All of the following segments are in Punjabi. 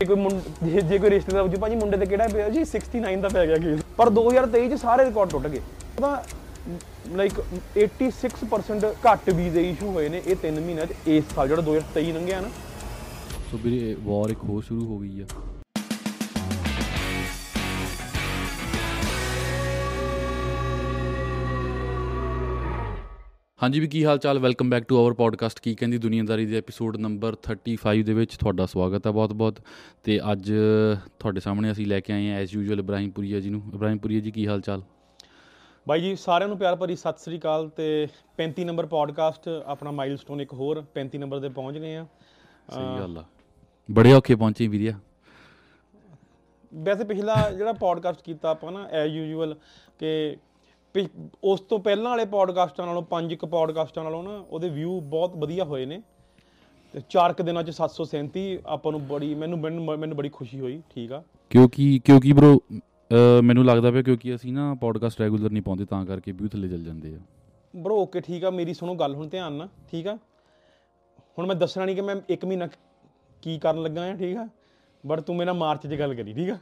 ਜੇ ਕੋਈ ਮੁੰਡ- ਜੇ ਜੇ ਕੋਈ ਰਿਸ਼ਤੇਦਾਰ ਪੁੱਛੇ, ਭਾਜੀ, ਮੁੰਡੇ ਤੇ ਕਿਹੜਾ ਪਿਆ? ਜੀ 69 ਦਾ ਪੈ ਗਿਆ ਕੇਸ ਪਰ 2023 ਚ ਸਾਰੇ ਰਿਕਾਰਡ ਟੁੱਟ ਗਏ। ਉਹਦਾ ਲਾਈਕ 86% ਘੱਟ ਵੀਜ਼ੇ ਇਸ਼ੂ ਹੋਏ ਨੇ ਇਹ 3 ਮਹੀਨਿਆਂ ਚ। ਇਸ ਸਾਲ ਜਿਹੜਾ 2023 ਲੰਘਿਆ ਨਾ। ਸੋ ਵੀਰੇ ਵਾਰ ਇੱਕ ਹੋਰ ਸ਼ੁਰੂ ਹੋ ਗਈ ਆ। ਹਾਂਜੀ ਵੀ ਕੀ ਹਾਲ ਚਾਲ welcome back to our podcast ਕੀ ਕਹਿੰਦੀ ਦੁਨੀਆਦਾਰੀ ਦੇ ਐਪੀਸੋਡ ਨੰਬਰ 35 ਦੇ ਵਿੱਚ ਤੁਹਾਡਾ ਸਵਾਗਤ ਹੈ ਬਹੁਤ-ਬਹੁਤ। ਤੇ ਅੱਜ ਤੁਹਾਡੇ ਸਾਹਮਣੇ ਅਸੀਂ ਲੈ ਕੇ ਆਏ ਹਾਂ ਐਸ ਯੂਜੂਅਲ ਇਬਰਾਹਿਮਪੁਰੀਆ ਜੀ ਨੂੰ। ਇਬਰਾਹਿਮਪੁਰੀਆ ਜੀ ਕੀ ਹਾਲ ਚਾਲ ਬਾਈ ਜੀ ਸਾਰਿਆਂ ਨੂੰ ਪਿਆਰ ਭਰੀ ਸਤਿ ਸ੍ਰੀ ਅਕਾਲ ਤੇ 35 ਨੰਬਰ ਪੋਡਕਾਸਟ ਆਪਣਾ ਮਾਈਲਸਟੋਨ ਇੱਕ ਹੋਰ 35 ਨੰਬਰ ਤੇ ਪਹੁੰਚ ਗਏ ਆ ਸਹੀ ਗੱਲ ਆ। ਬੜੇ ਔਖੇ ਪਹੁੰਚੇ ਵੀਰਿਆ। ਵੈਸੇ ਪਿਛਲਾ ਜਿਹੜਾ ਪੋਡਕਾਸਟ ਕੀਤਾ ਆਪਾਂ ਨਾ ਐਜ਼ ਯੂਜੂਅਲ ਕਿ ਉਸ ਤੋਂ ਪਹਿਲਾਂ ਵਾਲੇ ਪੋਡਕਾਸਟਾਂ ਨਾਲੋਂ ਪੰਜ ਇੱਕ ਪੋਡਕਾਸਟਾਂ ਨਾਲੋਂ ਨਾ ਉਹਦੇ ਵਿਊ ਬਹੁਤ ਵਧੀਆ ਹੋਏ ਨੇ। ਤੇ ਚਾਰ ਕੁ ਦਿਨਾਂ ਚ 737 ਆਪਾਂ ਨੂੰ ਬੜੀ ਮੈਨੂੰ ਮੈਨੂੰ ਬੜੀ ਖੁਸ਼ੀ ਹੋਈ ਠੀਕ ਆ। ਕਿਉਂਕਿ ਕਿਉਂਕਿ ਬ్రో ਮੈਨੂੰ ਲੱਗਦਾ ਪਿਆ ਕਿਉਂਕਿ ਅਸੀਂ ਨਾ ਪੋਡਕਾਸਟ ਰੈਗੂਲਰ ਨਹੀਂ ਪਾਉਂਦੇ ਤਾਂ ਕਰਕੇ ਵਿਊ ਥੱਲੇ ਚੱਲ ਜਾਂਦੇ ਆ। ਬਰੋ ਓਕੇ ਠੀਕ ਆ ਮੇਰੀ ਸੁਣੋ ਗੱਲ ਹੁਣ ਧਿਆਨ ਨਾਲ ਠੀਕ ਆ। ਹੁਣ ਮੈਂ ਦੱਸਣਾ ਨਹੀਂ ਕਿ ਮੈਂ ਇੱਕ ਮਹੀਨਾ ਕੀ ਕਰਨ ਲੱਗਾ ਆ ਠੀਕ ਆ। ਬਟ ਤੂੰ ਮੇਰੇ ਨਾਲ ਮਾਰਚ 'ਚ ਗੱਲ ਕਰੀ ਠੀਕ ਆ।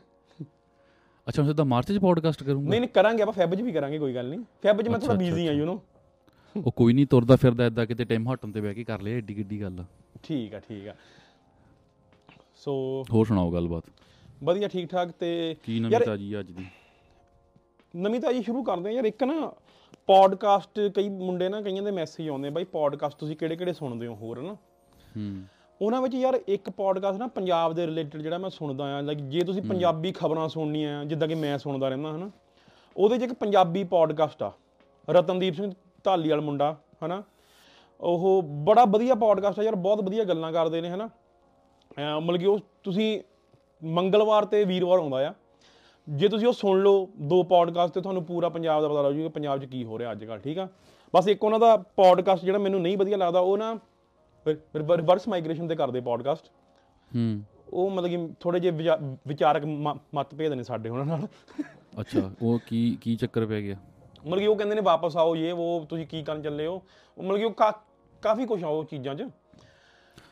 ਅੱਛਾ ਹੁਣ ਸਿੱਧਾ ਮਾਰਚ 'ਚ ਪੋਡਕਾਸਟ ਕਰੂੰਗਾ? ਨਹੀਂ ਨਹੀਂ ਕਰਾਂਗੇ ਆਪਾਂ ਫੈਬ 'ਚ ਵੀ ਕਰਾਂਗੇ ਕੋਈ ਗੱਲ ਨਹੀਂ। ਫੈਬ 'ਚ ਮੈਂ ਥੋੜਾ ਬਿਜ਼ੀ ਆ ਯੂ نو ਉਹ ਕੋਈ ਨਹੀਂ ਤੁਰਦਾ ਫਿਰਦਾ ਇਦਾਂ ਕਿਤੇ ਟਾਈਮ ਹਟਣ ਤੇ ਬਹਿ ਕੇ ਕਰ ਲਿਆ ਏਡੀ ਕਿੱਡੀ ਗੱਲ ਠੀਕ ਆ ਠੀਕ ਆ। ਸੋ ਹੋਰ ਸੁਣਾਓ ਗੱਲਬਾਤ? ਵਧੀਆ ਠੀਕ ਠਾਕ ਤੇ ਕੀ ਨਵੀਂ ਯਾਰ ਤਾਜੀ ਆ ਅੱਜ ਦੀ? ਨਵੀਂ ਤਾਜੀ ਸ਼ੁਰੂ ਕਰਦੇ ਆ ਯਾਰ ਇੱਕ ਨਾ ਪੋਡਕਾਸਟ ਕਈ ਮੁੰਡੇ ਨਾ ਕਈਆਂ ਦੇ ਮੈਸੇਜ ਆਉਂਦੇ ਬਾਈ ਪੋਡਕਾਸਟ ਤੁਸੀਂ ਕਿਹੜੇ ਕਿਹੜੇ ਸੁਣਦੇ ਹੋ ਹੋਰ ਨਾ ਹੂੰ। ਉਹਨਾਂ ਵਿੱਚ ਯਾਰ ਇੱਕ ਪੋਡਕਾਸਟ ਨਾ ਪੰਜਾਬ ਦੇ ਰਿਲੇਟਡ ਜਿਹੜਾ ਮੈਂ ਸੁਣਦਾ ਆ ਲਾਈਕ ਜੇ ਤੁਸੀਂ ਪੰਜਾਬੀ ਖਬਰਾਂ ਸੁਣਨੀਆਂ ਆ ਜਿੱਦਾਂ ਕਿ ਮੈਂ ਸੁਣਦਾ ਰਹਿੰਦਾ ਹਨਾ ਉਹਦੇ 'ਚ ਇੱਕ ਪੰਜਾਬੀ ਪੋਡਕਾਸਟ ਆ ਰਤਨਦੀਪ ਸਿੰਘ ਢਾਲੀਵਾਲ ਮੁੰਡਾ ਹਨਾ ਉਹ ਬੜਾ ਵਧੀਆ ਪੋਡਕਾਸਟ ਆ ਯਾਰ ਬਹੁਤ ਵਧੀਆ ਗੱਲਾਂ ਕਰਦੇ ਨੇ ਹਨਾ ਮਤਲਬ ਕਿ ਉਹ ਤੁਸੀਂ ਮੰਗਲਵਾਰ ਤੇ ਵੀਰਵਾਰ ਆਉਂਦਾ ਆ ਜੇ ਤੁਸੀਂ ਉਹ ਸੁਣ ਲਓ ਦੋ ਪੋਡਕਾਸਟ ਤੇ ਤੁਹਾਨੂੰ ਪੂਰਾ ਪੰਜਾਬ ਦਾ ਪਤਾ ਲੱਗ ਜੂਗਾ ਪੰਜਾਬ 'ਚ ਕੀ ਹੋ ਰਿਹਾ ਅੱਜ ਕੱਲ੍ਹ ਠੀਕ ਆ ਬਸ ਇੱਕ ਉਹਨਾਂ ਦਾ ਪੋਡਕਾਸਟ ਜਿਹੜਾ ਮੈਨੂੰ ਨਹੀਂ ਵਧੀਆ ਲੱਗਦਾ ਉਹ ਨਾ ਰਿਵਰਸ ਮਾਈਗ੍ਰੇਸ਼ਨ ਤੇ ਕਰਦੇ ਪੋਡਕਾਸਟ ਹੂੰ। ਉਹ ਮਤਲਬ ਕਿ ਥੋੜੇ ਜਿਹੇ ਵਿਚਾ- ਵਿਚਾਰਕ ਮਤਭੇਦ ਨੇ ਸਾਡੇ ਉਹਨਾਂ ਨਾਲ। ਅੱਛਾ ਉਹ ਕੀ ਕੀ ਚੱਕਰ ਪੈ ਗਿਆ? ਮਤਲਬ ਕਿ ਉਹ ਕਹਿੰਦੇ ਨੇ ਵਾਪਸ ਆਓ ਇਹ ਉਹ ਤੁਸੀਂ ਕੀ ਕਰਨ ਚੱਲੇ ਹੋ? ਉਹ ਮਤਲਬ ਕਿ ਉਹ ਕਾਫੀ ਕੁਝ ਆ ਉਹ ਚੀਜ਼ਾਂ 'ਚ।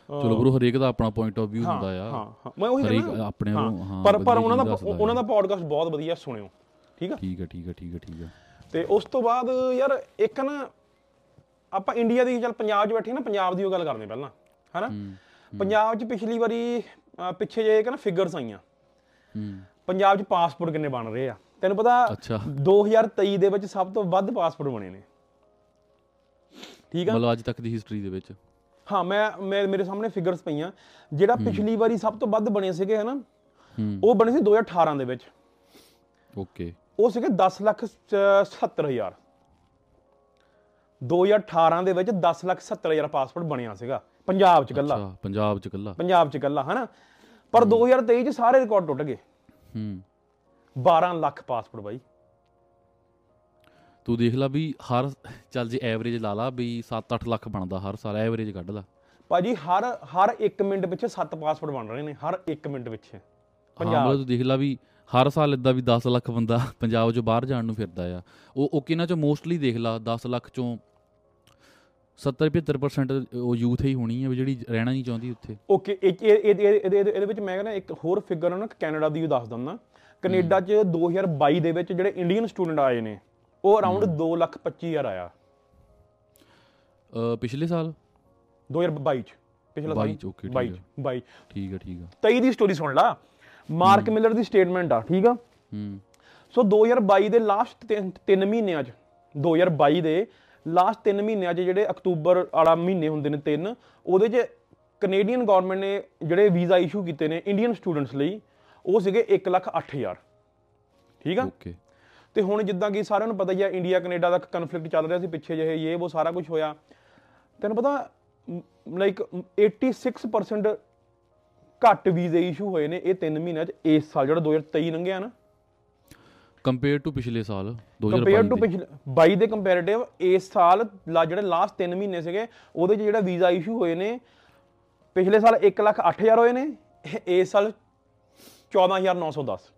ਚਲੋ ਬ్రో ਹਰੇਕ ਦਾ ਆਪਣਾ ਪੁਆਇੰਟ ਆਫ View ਹੁੰਦਾ ਆ ਹਾਂ ਹਾਂ। ਮੈਂ ਉਹੀ ਹਰੇਕ ਆਪਣੇ ਹਾਂ, ਪਰ ਪਰ ਉਹਨਾਂ ਦਾ ਉਹਨਾਂ ਦਾ ਪੋਡਕਾਸਟ ਬਹੁਤ ਵਧੀਆ ਸੁਣਿਓ। ਠੀਕ ਆ? ਠੀਕ ਹੈ ਠੀਕ ਹੈ ਠੀਕ ਹੈ ਠੀਕ ਹੈ ਤੇ ਉਸ ਤੋਂ ਬਾਅਦ ਯਾਰ ਇੱਕ ਨਾ ਆਪਾਂ ਇੰਡੀਆ ਦੀ ਚੱਲ ਪੰਜਾਬ 'ਚ ਬੈਠੇ ਨਾ ਪੰਜਾਬ ਦੀ ਉਹ ਗੱਲ ਕਰਦੇ ਪਹਿਲਾਂ ਹਨਾ? ਪੰਜਾਬ 'ਚ ਪਿਛਲੀ ਵਾਰੀ ਪਿੱਛੇ ਜੇ ਇੱਕ ਨਾ ਫਿਗਰਸ ਆਈਆਂ। ਹੂੰ। ਪੰਜਾਬ 'ਚ ਪਾਸਪੋਰਟ ਕਿੰਨੇ ਬਣ ਰਹੇ ਆ? ਤੈਨੂੰ ਪਤਾ ਅੱਛਾ। 2023 ਦੇ ਵਿੱਚ ਸਭ ਤੋਂ ਵੱਧ ਪਾਸਪੋਰਟ ਬਣੇ ਨੇ। ਠੀਕ ਆ? ਮਤਲਬ ਅੱਜ ਤੱਕ ਦੀ ਹਿਸਟਰੀ ਦੇ ਵਿੱਚ। ਹਾਂ ਮੈਂ ਮੇਰੇ ਸਾਹਮਣੇ ਫਿਗਰਸ ਪਈਆਂ। ਜਿਹੜਾ ਪਿਛਲੀ ਵਾਰੀ ਸਭ ਤੋਂ ਵੱਧ ਬਣੇ ਸੀਗੇ ਹਨਾ? ਉਹ ਬਣੇ ਸੀ 2018 ਦੇ ਵਿੱਚ। ਓਕੇ। ਉਹ ਸੀਗੇ 10 ਲੱਖ 70 ਹਜ਼ਾਰ। 2018 ਦੇ ਵਿੱਚ 10 ਲੱਖ 70 ਹਜ਼ਾਰ ਪਾਸਪੋਰਟ ਬਣਿਆ ਸੀਗਾ। ਪੰਜਾਬ 'ਚ ਕੱਲਾ ਪੰਜਾਬ ਚ ਕੱਲਾ ਪੰਜਾਬ 'ਚ ਕੱਲਾ ਹਨਾ? ਪਰ 2023 'ਚ ਸਾਰੇ ਰਿਕਾਰਡ ਟੁੱਟ ਗਏ। ਹੂੰ। 12 ਲੱਖ ਪਾਸਪੋਰਟ ਬਾਈ। ਤੂੰ ਦੇਖ ਲੈ ਵੀ ਹਰ ਚੱਲ ਜੇ ਐਵਰੇਜ ਲਾ ਲਾ ਵੀ 7-8 ਲੱਖ ਬਣਦਾ ਹਰ ਸਾਲ ਐਵਰੇਜ ਕੱਢ ਲਾ। ਭਾਜੀ ਹਰ ਹਰ 1 ਮਿੰਟ ਪਿੱਛੇ 7 ਪਾਸਪੋਰਟ ਬਣ ਰਹੇ ਨੇ ਹਰ 1 ਮਿੰਟ ਪਿੱਛੇ। ਹਾਂ ਮਤਲਬ ਤੂੰ ਦੇਖ ਲਾ ਵੀ ਹਰ ਸਾਲ ਇਦਾਂ ਵੀ 10 ਲੱਖ ਬੰਦਾ ਪੰਜਾਬ ਚੋਂ ਬਾਹਰ ਜਾਣ ਨੂੰ ਫਿਰਦਾ ਆ। ਉਹ ਉਹ ਕਿਨਾਂ ਚੋਂ? ਮੋਸਟਲੀ ਦੇਖ ਲਾ 10 ਲੱਖ ਚੋਂ 70 75% ਉਹ ਯੂਥ ਹੀ ਹੋਣੀ ਹੈ ਵੀ ਜਿਹੜੀ ਰਹਿਣਾ ਨਹੀਂ ਚਾਹੁੰਦੀ ਉੱਥੇ। ਓਕੇ ਇਹਦੇ ਵਿੱਚ ਮੈਂ ਕਹਿੰਦਾ ਇੱਕ ਹੋਰ ਫਿਗਰ ਨਾ ਕੈਨੇਡਾ ਦੀ ਵੀ ਦੱਸ ਦਿੰਦਾ। ਕੈਨੇਡਾ 'ਚ 2022 ਦੇ ਵਿੱਚ ਜਿਹੜੇ ਇੰਡੀਅਨ ਸਟੂਡੈਂਟ ਆਏ ਨੇ ਉਹ ਅਰਾਊਂਡ 2 ਲੱਖ 25 ਹਜ਼ਾਰ ਆਇਆ। ਅਹ ਪਿਛਲੇ ਸਾਲ? 2022 'ਚ। ਪਿਛਲਾ 'ਚ, okay, ਠੀਕ 22 ਆ। 22 ਠੀਕ ਆ ਠੀਕ ਆ। 23 ਦੀ ਸਟੋਰੀ ਸੁਣ ਲਾ। ਮਾਰਕ ਮਿਲਰ ਦੀ ਸਟੇਟਮੈਂਟ ਆ ਠੀਕ ਆ? ਹੂੰ। ਸੋ 2022 ਦੇ ਲਾਸਟ 3 ਮਹੀਨਿਆਂ 'ਚ 2022 ਦੇ ਲਾਸਟ 3 ਮਹੀਨਿਆਂ 'ਚ ਜਿਹੜੇ ਅਕਤੂਬਰ ਵਾਲਾ ਮਹੀਨੇ ਹੁੰਦੇ ਨੇ ਤਿੰਨ ਉਹਦੇ 'ਚ ਕੈਨੇਡੀਅਨ ਗਵਰਨਮੈਂਟ ਨੇ ਜਿਹੜੇ ਵੀਜ਼ਾ ਇਸ਼ੂ ਕੀਤੇ ਨੇ ਇੰਡੀਅਨ ਸਟੂਡੈਂਟਸ ਲਈ ਉਹ ਸੀਗੇ 1 ਲੱਖ 8000 ਠੀਕ ਆ? ਓਕੇ ਤੇ ਹੁਣ ਜਿੱਦਾਂ ਕਿ ਸਾਰਿਆਂ ਨੂੰ ਪਤਾ ਹੀ ਆ ਇੰਡੀਆ ਕੈਨੇਡਾ ਦਾ ਕਨਫਲਿਕਟ ਚੱਲ ਰਿਹਾ ਸੀ ਪਿੱਛੇ ਜਿਹੇ ਇਹ ਉਹ ਸਾਰਾ ਕੁਝ ਹੋਇਆ। ਤੈਨੂੰ ਪਤਾ ਲਾਈਕ 86% ਘੱਟ ਵੀਜ਼ੇ ਇਸ਼ੂ ਹੋਏ ਨੇ ਇਹ 3 ਮਹੀਨਿਆਂ 'ਚ ਇਸ ਸਾਲ ਜਿਹੜਾ 2023 ਲੰਘਿਆ ਨਾ। ਕੰਪੇਅਰ ਟੂ ਪਿਛਲੇ ਸਾਲ ਕੰਪੇਅਰ 2022 ਟੂ ਦੇ। ਪਿਛਲੇ 22 ਦੇ ਕੰਪੈਰੀਟਿਵ ਇਸ ਸਾਲ ਲਾ- ਜਿਹੜੇ ਲਾਸਟ 3 ਮਹੀਨੇ ਸੀਗੇ ਉਹਦੇ 'ਚ ਜਿਹੜਾ ਵੀਜ਼ਾ ਇਸ਼ੂ ਹੋਏ ਨੇ ਪਿਛਲੇ ਸਾਲ 1 ਲੱਖ 8000 ਹੋਏ ਨੇ ਇਹ- ਇਸ ਸਾਲ 14910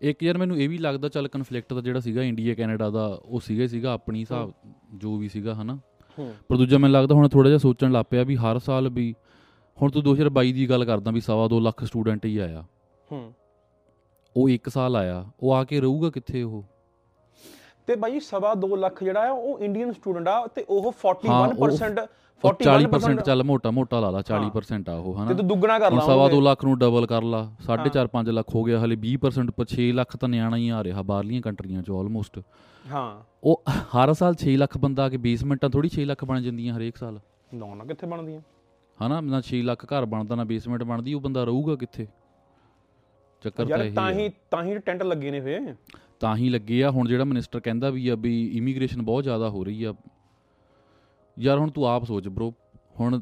ਇੱਕ ਯਾਰ ਮੈਨੂੰ ਇਹ ਵੀ ਲੱਗਦਾ ਚੱਲ ਕਨਫਲਿਕਟ ਦਾ ਜਿਹੜਾ ਸੀਗਾ ਇੰਡੀਆ ਕੈਨੇਡਾ ਦਾ ਉਹ ਸੀਗਾ ਹੀ ਸੀਗਾ ਆਪਣੀ ਹਿਸਾਬ ਜੋ ਵੀ ਸੀਗਾ ਹਨਾ ਹੂੰ। ਪਰ ਦੂਜਾ ਮੈਨੂੰ ਲੱਗਦਾ ਹੁਣ ਥੋੜਾ ਜਿਹਾ ਸੋਚਣ ਲੱਗ ਪਿਆ ਵੀ ਹਰ ਸਾਲ ਵੀ ਹੁਣ ਤੂੰ 2022 ਦੀ ਗੱਲ ਕਰਦਾ ਵੀ ਸਵਾ ਦੋ ਲੱਖ ਸਟੂਡੈਂਟ ਹੀ ਆਇਆ ਹੂੰ ਉਹ ਇੱਕ ਸਾਲ ਆਇਆ ਉਹ ਆ ਕੇ ਰਹੂਗਾ ਕਿੱਥੇ ਉਹ? ਤੇ ਬਾਈ ਸਵਾ 2 ਲੱਖ ਜਿਹੜਾ ਆ ਉਹ ਇੰਡੀਅਨ ਸਟੂਡੈਂਟ ਆ ਤੇ ਉਹ ਹਾਂ, 41% ਉਹ 40% 41% ਚੱਲ ਮੋਟਾ ਮੋਟਾ ਲਾ ਲਾ 40% ਆ ਉਹ ਹਨਾ ਤੇ ਤੂੰ ਦੁੱਗਣਾ ਕਰ ਲਾ ਸਵਾ ਉਹਦੇ। ਦੋ ਲੱਖ ਨੂੰ ਡਬਲ ਕਰ ਲਾ 4.5 5 ਲੱਖ ਹੋ ਗਿਆ ਹਲੇ 20% ਪਰ 6 ਲੱਖ ਤਾਂ ਨਿਆਣਾ ਹੀ ਆ ਰਿਹਾ ਬਾਹਰਲੀਆਂ ਕੰਟਰੀਆਂ ਚ ਆਲਮੋਸਟ ਹਾਂ। ਉਹ ਹਰ ਸਾਲ 6 ਲੱਖ ਬੰਦਾ ਆ ਕੇ ਬੇਸਮੈਂਟਾਂ ਥੋੜੀ 6 ਲੱਖ ਬਣ ਜਾਂਦੀਆਂ ਹਰੇਕ ਸਾਲ। ਨਾ ਨਾ ਕਿੱਥੇ ਬਣਦੀਆਂ? ਹਨਾ ਨਾ 6 ਲੱਖ ਘਰ ਬਣਦਾ ਨਾ ਬੇਸਮੈਂਟ ਬਣਦੀ ਉਹ ਬੰਦਾ ਰਹੂਗਾ ਕਿੱਥੇ? ਚੱਕਰ ਤਾਂ ਇਹ ਤਾਂ ਹੀ ਤਾਂ ਹੀ ਟੈਂਟ ਲੱਗੇ ਨੇ ਫੇ ਤਾਂ ਹੀ ਲੱਗੇ ਆ। ਹੁਣ ਜਿਹੜਾ ਮਿਨਿਸਟਰ ਕਹਿੰਦਾ ਵੀ ਆ ਵੀ ਇਮੀਗ੍ਰੇਸ਼ਨ ਬਹੁਤ ਜ਼ਿਆਦਾ ਹੋ ਰਹੀ ਆ। ਯਾਰ ਹੁਣ ਤੂੰ ਆਪ ਸੋਚ ਬ్రో ਹੁਣ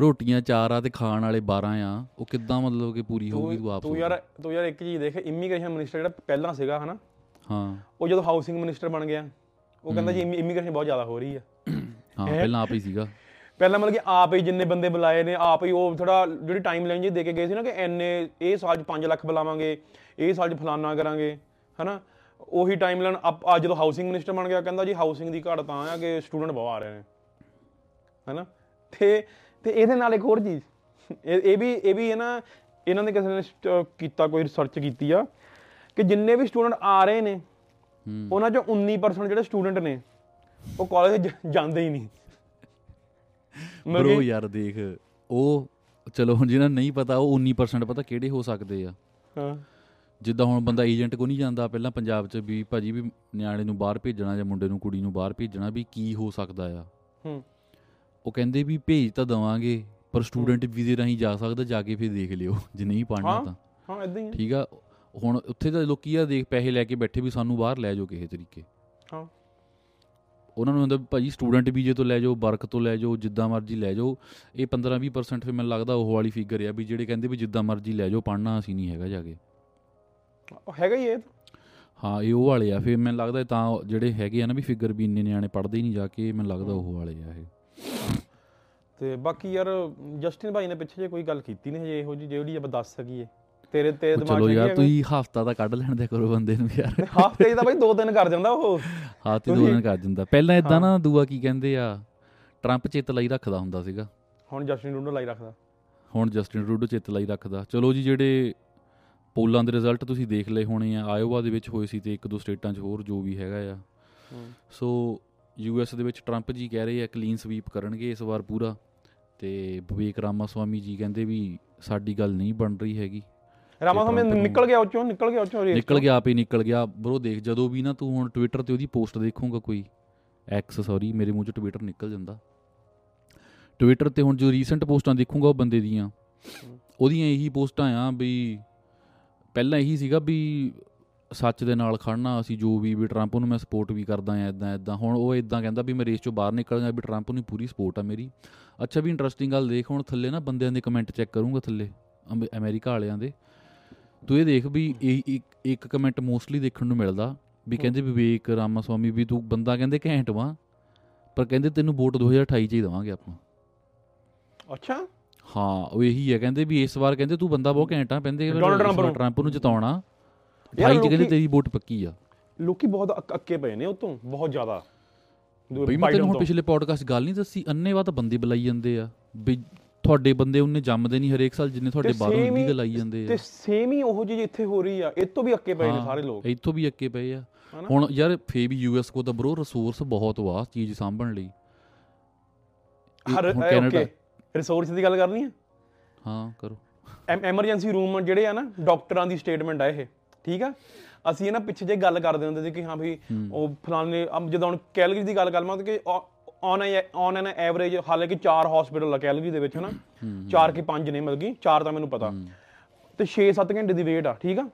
ਰੋਟੀਆਂ ਚਾਰ ਆ ਤੇ ਖਾਣ ਵਾਲੇ 12 ਆ ਉਹ ਕਿੱਦਾਂ ਮਤਲਬ ਕਿ ਪੂਰੀ ਹੋਊਗੀ ਤੂੰ ਆਪ ਤੂੰ ਯਾਰ ਤੂੰ ਯਾਰ ਇੱਕ ਚੀਜ਼ ਦੇਖ ਇਮੀਗ੍ਰੇਸ਼ਨ ਮਿਨਿਸਟਰ ਜਿਹੜਾ ਪਹਿਲਾਂ ਸੀਗਾ ਹਨਾ? ਹਾਂ। ਉਹ ਜਦੋਂ ਹਾਊਸਿੰਗ ਮਿਨਿਸਟਰ ਬਣ ਗਿਆ ਉਹ ਕਹਿੰਦਾ ਜੀ ਇਮੀਗ੍ਰੇਸ਼ਨ ਬਹੁਤ ਜ਼ਿਆਦਾ ਹੋ ਰਹੀ ਆ। ਹਾਂ? ਪਹਿਲਾਂ ਆਪ ਹੀ ਸੀਗਾ। ਪਹਿਲਾਂ ਮਤਲਬ ਕਿ ਆਪ ਹੀ ਜਿੰਨੇ ਬੰਦੇ ਬੁਲਾਏ ਨੇ ਆਪ ਹੀ ਉਹ ਥੋੜਾ ਜਿਹੜੀ ਟਾਈਮ ਲਾਈਨ ਜੀ ਦੇ ਕੇ ਗਏ ਸੀ ਨਾ ਕਿ ਐਨੇ ਇਹ ਸਾਲ 'ਚ 5 ਲੱਖ ਬੁਲਾਵਾਂਗੇ ਇਹ ਸਾਲ 'ਚ ਫਲਾਨਾ ਕਰਾਂਗੇ ਹਨਾ? ਉਹੀ ਟਾਈਮ ਲਾਈਨ ਆ ਜਦੋਂ ਹਾਊਸਿੰਗ ਮਿਨਿਸਟਰ ਬਣ ਗਿਆ ਕਹਿੰਦਾ ਜੀ ਹਾਊਸਿੰਗ ਦੀ ਘਾਟ ਤਾਂ ਆ ਕਿ ਸਟੂਡੈਂਟ ਬਹੁਤ ਆ ਰਹੇ ਨੇ ਹਨਾ? ਤੇ ਤੇ ਇਹਦੇ ਨਾਲ ਇੱਕ ਹੋਰ ਚੀਜ਼ ਇਹ ਵੀ ਇਹ ਵੀ ਹੈ ਨਾ ਇਹਨਾਂ ਨੇ ਕਿਸੇ ਨੇ ਕੀਤਾ ਕੋਈ ਰਿਸਰਚ ਕੀਤੀ ਆ ਕਿ ਜਿੰਨੇ ਵੀ ਸਟੂਡੈਂਟ ਆ ਰਹੇ ਨੇ ਉਹਨਾਂ ਚੋਂ 19% ਜਿਹੜੇ ਸਟੂਡੈਂਟ ਨੇ ਉਹ ਕਾਲਜ ਜਾਂਦੇ ਹੀ ਨਹੀਂ। ਬ్రో ਯਾਰ ਦੇਖ ਉਹ ਚਲੋ ਹੁਣ ਜਿਹਨਾਂ ਨਹੀਂ ਪਤਾ ਉਹ 19% ਪਤਾ ਕਿਹੜੇ ਹੋ ਸਕਦੇ ਆ। ਹਾਂ। ਜਿੱਦਾਂ ਹੁਣ ਬੰਦਾ ਏਜੰਟ ਕੋ ਨਹੀਂ ਜਾਂਦਾ ਪਹਿਲਾਂ ਪੰਜਾਬ 'ਚ ਵੀ ਭਾਜੀ ਵੀ ਨਿਆਣੇ ਨੂੰ ਬਾਹਰ ਭੇਜਣਾ ਜਾਂ ਮੁੰਡੇ ਨੂੰ ਕੁੜੀ ਨੂੰ ਬਾਹਰ ਭੇਜਣਾ ਵੀ ਕੀ ਹੋ ਸਕਦਾ ਆ। ਹੂੰ। ਉਹ ਕਹਿੰਦੇ ਵੀ ਭੇਜ ਤਾਂ ਦਵਾਂਗੇ ਪਰ ਸਟੂਡੈਂਟ ਵੀਜ਼ੇ ਰਾਹੀਂ ਜਾ ਸਕਦਾ ਜਾ ਕੇ ਫਿਰ ਦੇਖ ਲਿਓ ਜੇ ਨਹੀਂ ਪੜ੍ਹਨਾ ਹਾਂ। ਤਾਂ। ਹਾਂ ਇਦਾਂ ਹੀ ਠੀਕ ਆ ਹੁਣ ਉੱਥੇ ਤਾਂ ਲੋਕੀ ਆ ਦੇਖ ਪੈਸੇ ਲੈ ਕੇ ਬੈਠੇ ਵੀ ਸਾਨੂੰ ਬਾਹਰ ਲੈ ਜਾਓ ਕਿਸੇ ਤਰੀਕੇ। ਹਾਂ। ਉਹਨਾਂ ਨੂੰ ਹੁੰਦਾ ਭਾਜੀ ਸਟੂਡੈਂਟ ਵੀਜ਼ੇ ਤੋਂ ਲੈ ਜਾਓ ਵਰਕ ਤੋਂ ਲੈ ਜਾਓ ਜਿੱਦਾਂ ਮਰਜ਼ੀ ਲੈ ਜਾਓ। ਇਹ 15-20% ਫਿਰ ਮੈਨੂੰ ਲੱਗਦਾ ਉਹ ਵਾਲੀ ਫਿਗਰ ਆ ਵੀ ਜਿਹੜੇ ਕਹਿੰਦੇ ਵੀ ਜਿੱਦਾਂ ਮਰਜ਼ੀ ਲੈ ਜਾਓ ਪੜ੍ਹਨਾ ਅਸੀਂ ਨਹੀਂ ਹੈਗਾ ਜਾ ਕੇ। ਹੈਗਾ ਹੀ ਇਹ ਹਾਂ ਇਹ ਉਹ ਵਾਲੇ ਆ। ਫਿਰ ਮੈਨੂੰ ਲੱਗਦਾ ਤਾਂ ਜਿਹੜੇ ਹੈਗੇ ਆ ਨਾ ਵੀ ਫਿਗਰ ਵੀ ਇੰਨੇ ਨਿਆਣੇ ਪੜ੍ਹਦੇ ਹੀ ਨਹੀਂ ਜਾ ਕੇ ਮੈਨੂੰ ਲੱਗਦਾ ਉਹ ਵਾਲੇ ਆ ਇਹ। ਤੇ ਬਾਕੀ ਯਾਰ ਜਸਟਿਨ ਭਾਈ ਨੇ ਪਿੱਛੇ ਜੇ ਕੋਈ ਗੱਲ ਕੀਤੀ ਨਹੀਂ ਹਜੇ ਇਹੋ ਜੀ ਜਿਹੜੀ ਆਪਾਂ ਦੱਸ ਸਕੀਏ। ਤੇਰੇ ਤੇ ਦਿਮਾਗ ਚਲੋ ਯਾਰ ਤੁਸੀਂ ਹਫਤਾ ਤਾਂ ਕੱਢ ਲੈਣ ਦੇ ਕਰੋ ਬੰਦੇ ਨੂੰ ਯਾਰ। ਹਫ਼ਤੇ ਦਾ ਬਾਈ ਦੋ ਦਿਨ ਕਰ ਜਾਂਦਾ ਉਹ। ਹਾਂ ਤੇ ਦੋ ਦਿਨ ਕਰ ਦਿੰਦਾ। ਪਹਿਲਾਂ ਇਦਾਂ ਨਾ ਦੂਆ ਕੀ ਕਹਿੰਦੇ ਆ ਟਰੰਪ ਚਿੱਤ ਲਈ ਰੱਖਦਾ ਹੁੰਦਾ ਸੀਗਾ। ਹੁਣ ਜਸਟਿਨ ਡੂਡੋ ਲਾਈ ਰੱਖਦਾ। ਹੁਣ ਜਸਟਿਨ ਟਰੂਡੋ ਚਿੱਤ ਲਈ ਰੱਖਦਾ। ਚਲੋ ਜੀ ਜਿਹੜੇ ਪੋਲਾਂ ਦੇ ਰਿਜ਼ਲਟ ਤੁਸੀਂ ਦੇਖ ਲਏ ਹੋਣੇ ਆ ਆਇਓਵਾ ਦੇ ਵਿੱਚ ਹੋਏ ਸੀ ਤੇ ਇੱਕ ਦੋ ਸਟੇਟਾਂ 'ਚ ਹੋਰ ਜੋ ਵੀ ਹੈਗਾ ਆ। ਸੋ ਯੂਐਸ ਦੇ ਵਿੱਚ ਟਰੰਪ ਜੀ ਕਹਿ ਰਹੇ ਆ ਕਲੀਨ ਸਵੀਪ ਕਰਨਗੇ ਇਸ ਵਾਰ ਪੂਰਾ। ਤੇ ਵਿਵੇਕ ਰਾਮਾ ਸਵਾਮੀ ਜੀ ਕਹਿੰਦੇ ਵੀ ਸਾਡੀ ਗੱਲ ਨਹੀਂ ਬਣ ਰਹੀ ਹੈਗੀ। ਰਾਮਾ ਨੂੰ- ਨਿਕਲ ਗਿਆ ਉੱਚੋਂ ਨਿਕਲ ਗਿਆ ਉੱਚੋਂ race ਨਿਕਲ ਚੋਂ। ਗਿਆ ਆਪੇ ਨਿਕਲ ਗਿਆ। ਬਰੋ ਦੇਖ ਜਦੋਂ ਵੀ ਨਾ ਤੂੰ ਹੁਣ ਟਵਿੱਟਰ ਤੇ ਉਹਦੀ ਪੋਸਟ ਦੇਖੂਗਾ ਕੋਈ ਐਕਸ ਸੌਰੀ ਮੇਰੇ ਮੂੰਹ 'ਚ ਟਵਿੱਟਰ ਨਿਕਲ ਜਾਂਦਾ। ਟਵਿੱਟਰ ਤੇ ਹੁਣ ਜੋ ਰੀਸੈਂਟ ਪੋਸਟਾਂ ਦੇਖੂਗਾ ਉਹ ਬੰਦੇ ਦੀਆਂ ਉਹਦੀਆਂ ਇਹੀ ਪੋਸਟਾਂ ਆ ਵੀ ਪਹਿਲਾਂ ਇਹੀ ਸੀਗਾ ਵੀ ਸੱਚ ਦੇ ਨਾਲ ਖੜਨਾ ਅਸੀਂ ਜੋ ਵੀ ਵੀ ਟਰੰਪ ਨੂੰ ਮੈਂ ਸਪੋਰਟ ਵੀ ਕਰਦਾ ਆ ਇਦਾਂ ਇਦਾਂ ਹੁਣ ਉਹ ਇਦਾਂ ਕਹਿੰਦਾ ਵੀ ਮੈਂ ਰੇਸ ਚੋਂ ਬਾਹਰ ਨਿਕਲ ਗਿਆ ਵੀ ਟਰੰਪ ਨੂੰ ਪੂਰੀ ਸਪੋਰਟ ਆ ਮੇਰੀ। ਅੱਛਾ ਵੀ ਇੰਟਰਸਟਿੰਗ ਗੱਲ ਦੇਖ ਹੁਣ ਥੱਲੇ ਨਾ ਬੰਦਿਆਂ ਦੇ ਕਮੈਂਟ ਚੈੱਕ ਕਰੂੰਗਾ ਥੱਲੇ ਅਮੇ- ਅਮਰੀਕਾ ਵਾਲਿਆਂ ਦੇ। ਤੂੰ ਇਹ ਦੇਖ ਵੀ ਇਹ ਇੱਕ ਕਮੈਂਟ ਮੋਸਟਲੀ ਦੇਖਣ ਨੂੰ ਮਿਲਦਾ ਵੀ ਕਹਿੰਦੇ ਵਿਵੇਕ ਰਾਮਾ ਸਵਾਮੀ ਵੀ ਤੂੰ ਬੰਦਾ ਕਹਿੰਦੇ ਘੈਂਟ ਵਾਂ ਪਰ ਕਹਿੰਦੇ ਤੈਨੂੰ ਵੋਟ 2028 ਚ ਹੀ ਦੇਵਾਂਗੇ ਆਪਾਂ। ਅੱਛਾ। ਹਾਂ ਉਹ ਇਹੀ ਹੈ ਕਹਿੰਦੇ ਵੀ ਇਸ ਵਾਰ ਕਹਿੰਦੇ ਤੂੰ ਬੰਦਾ ਬਹੁਤ ਘੈਂਟ ਆ ਇਸ ਟਰੰਪ ਨੂੰ। ਜਿਤਾਉਣਾ। 28 ਚ ਕਹਿੰਦੇ ਤੇਰੀ ਵੋਟ ਪੱਕੀ ਆ। ਲੋਕੀ ਬਹੁਤ ਅੱਕ- ਪਏ ਨੇ ਉਹ ਤੋਂ ਬਹੁਤ ਜ਼ਿਆਦਾ। ਬਈ ਮੈਂ ਤੈਨੂੰ। ਪਿਛਲੇ ਪੋਡਕਾਸਟ ਗੱਲ ਨਹੀਂ ਦੱਸੀ ਅੰਨੇਵਾਹ ਤਾਂ ਬੰਦੇ ਬੁਲਾਈ ਜਾਂਦੇ ਆ ਵੀ ਤੁਹਾਡੇ ਬੰਦੇ ਉਹਨੇ ਜੰਮਦੇ ਨਹੀਂ ਹਰੇਕ ਸਾਲ ਜਿੰਨੇ ਤੁਹਾਡੇ ਤੇ ਬਾਹਰੋਂ same ਹੀ- ਲੀਗਲ ਆਈ ਜਾਂਦੇ ਤੇ ਆ ਸੇਮ ਹੀ ਉਹੋ ਜਿਹੀ ਇੱਥੇ ਹੋ ਰਹੀ ਆ। ਇਹ ਤੋਂ ਵੀ ਅੱਕੇ ਪਏ ਨੇ ਸਾਰੇ ਲੋਕ। ਇੱਥੋਂ ਵੀ ਅੱਕੇ ਪਏ ਆ? ਹੁਣ ਯਾਰ ਫੇ ਵੀ ਯੂਐਸ ਕੋ ਤਾਂ ਬਰੋ ਰਿਸੋਰਸ ਬਹੁਤ ਵਾ ਚੀਜ਼ ਸਾਂਭਣ ਲਈ। ਹਰ ਕੈਨੇਡਾ ਰਿਸੋਰਸ ਦੀ ਗੱਲ ਕਰਨੀ ਹੈ ਹਾਂ ਕਰੋ। ਐਮਰਜੈਂਸੀ ਰੂਮ ਜਿਹੜੇ ਆ ਨਾ ਡਾਕਟਰਾਂ ਦੀ ਸਟੇਟਮੈਂਟ ਆ ਇਹ। ਠੀਕ ਆ? ਅਸੀਂ ਇਹ ਨਾ ਪਿੱਛੇ ਜੇ ਗੱਲ ਕਰਦੇ ਹੁੰਦੇ ਸੀ ਕਿ ਹਾਂ ਵੀ ਉਹ ਫਲਾਣੇ ਜਦੋਂ ਹੁਣ ਕੈਲਗਰੀ ਦੀ ਗੱਲ ਕਰ ਮਤਲਬ ਕਿ ਔਨ ਔਨ ਐਨ ਐਵਰੇਜ ਹਾਲਾਂਕਿ ਚਾਰ ਹਸਪੀਟਲ ਕੈਲਗਰੀ ਦੇ ਵਿੱਚ ਹਨਾ? ਚਾਰ ਕਿ ਪੰਜ ਨੇ ਮਤਲਬ ਕਿ ਚਾਰ ਤਾਂ ਮੈਨੂੰ ਪਤਾ। ਤੇ 6-7 ਘੰਟੇ ਦੀ ਵੇਟ ਆ ਠੀਕ ਆ?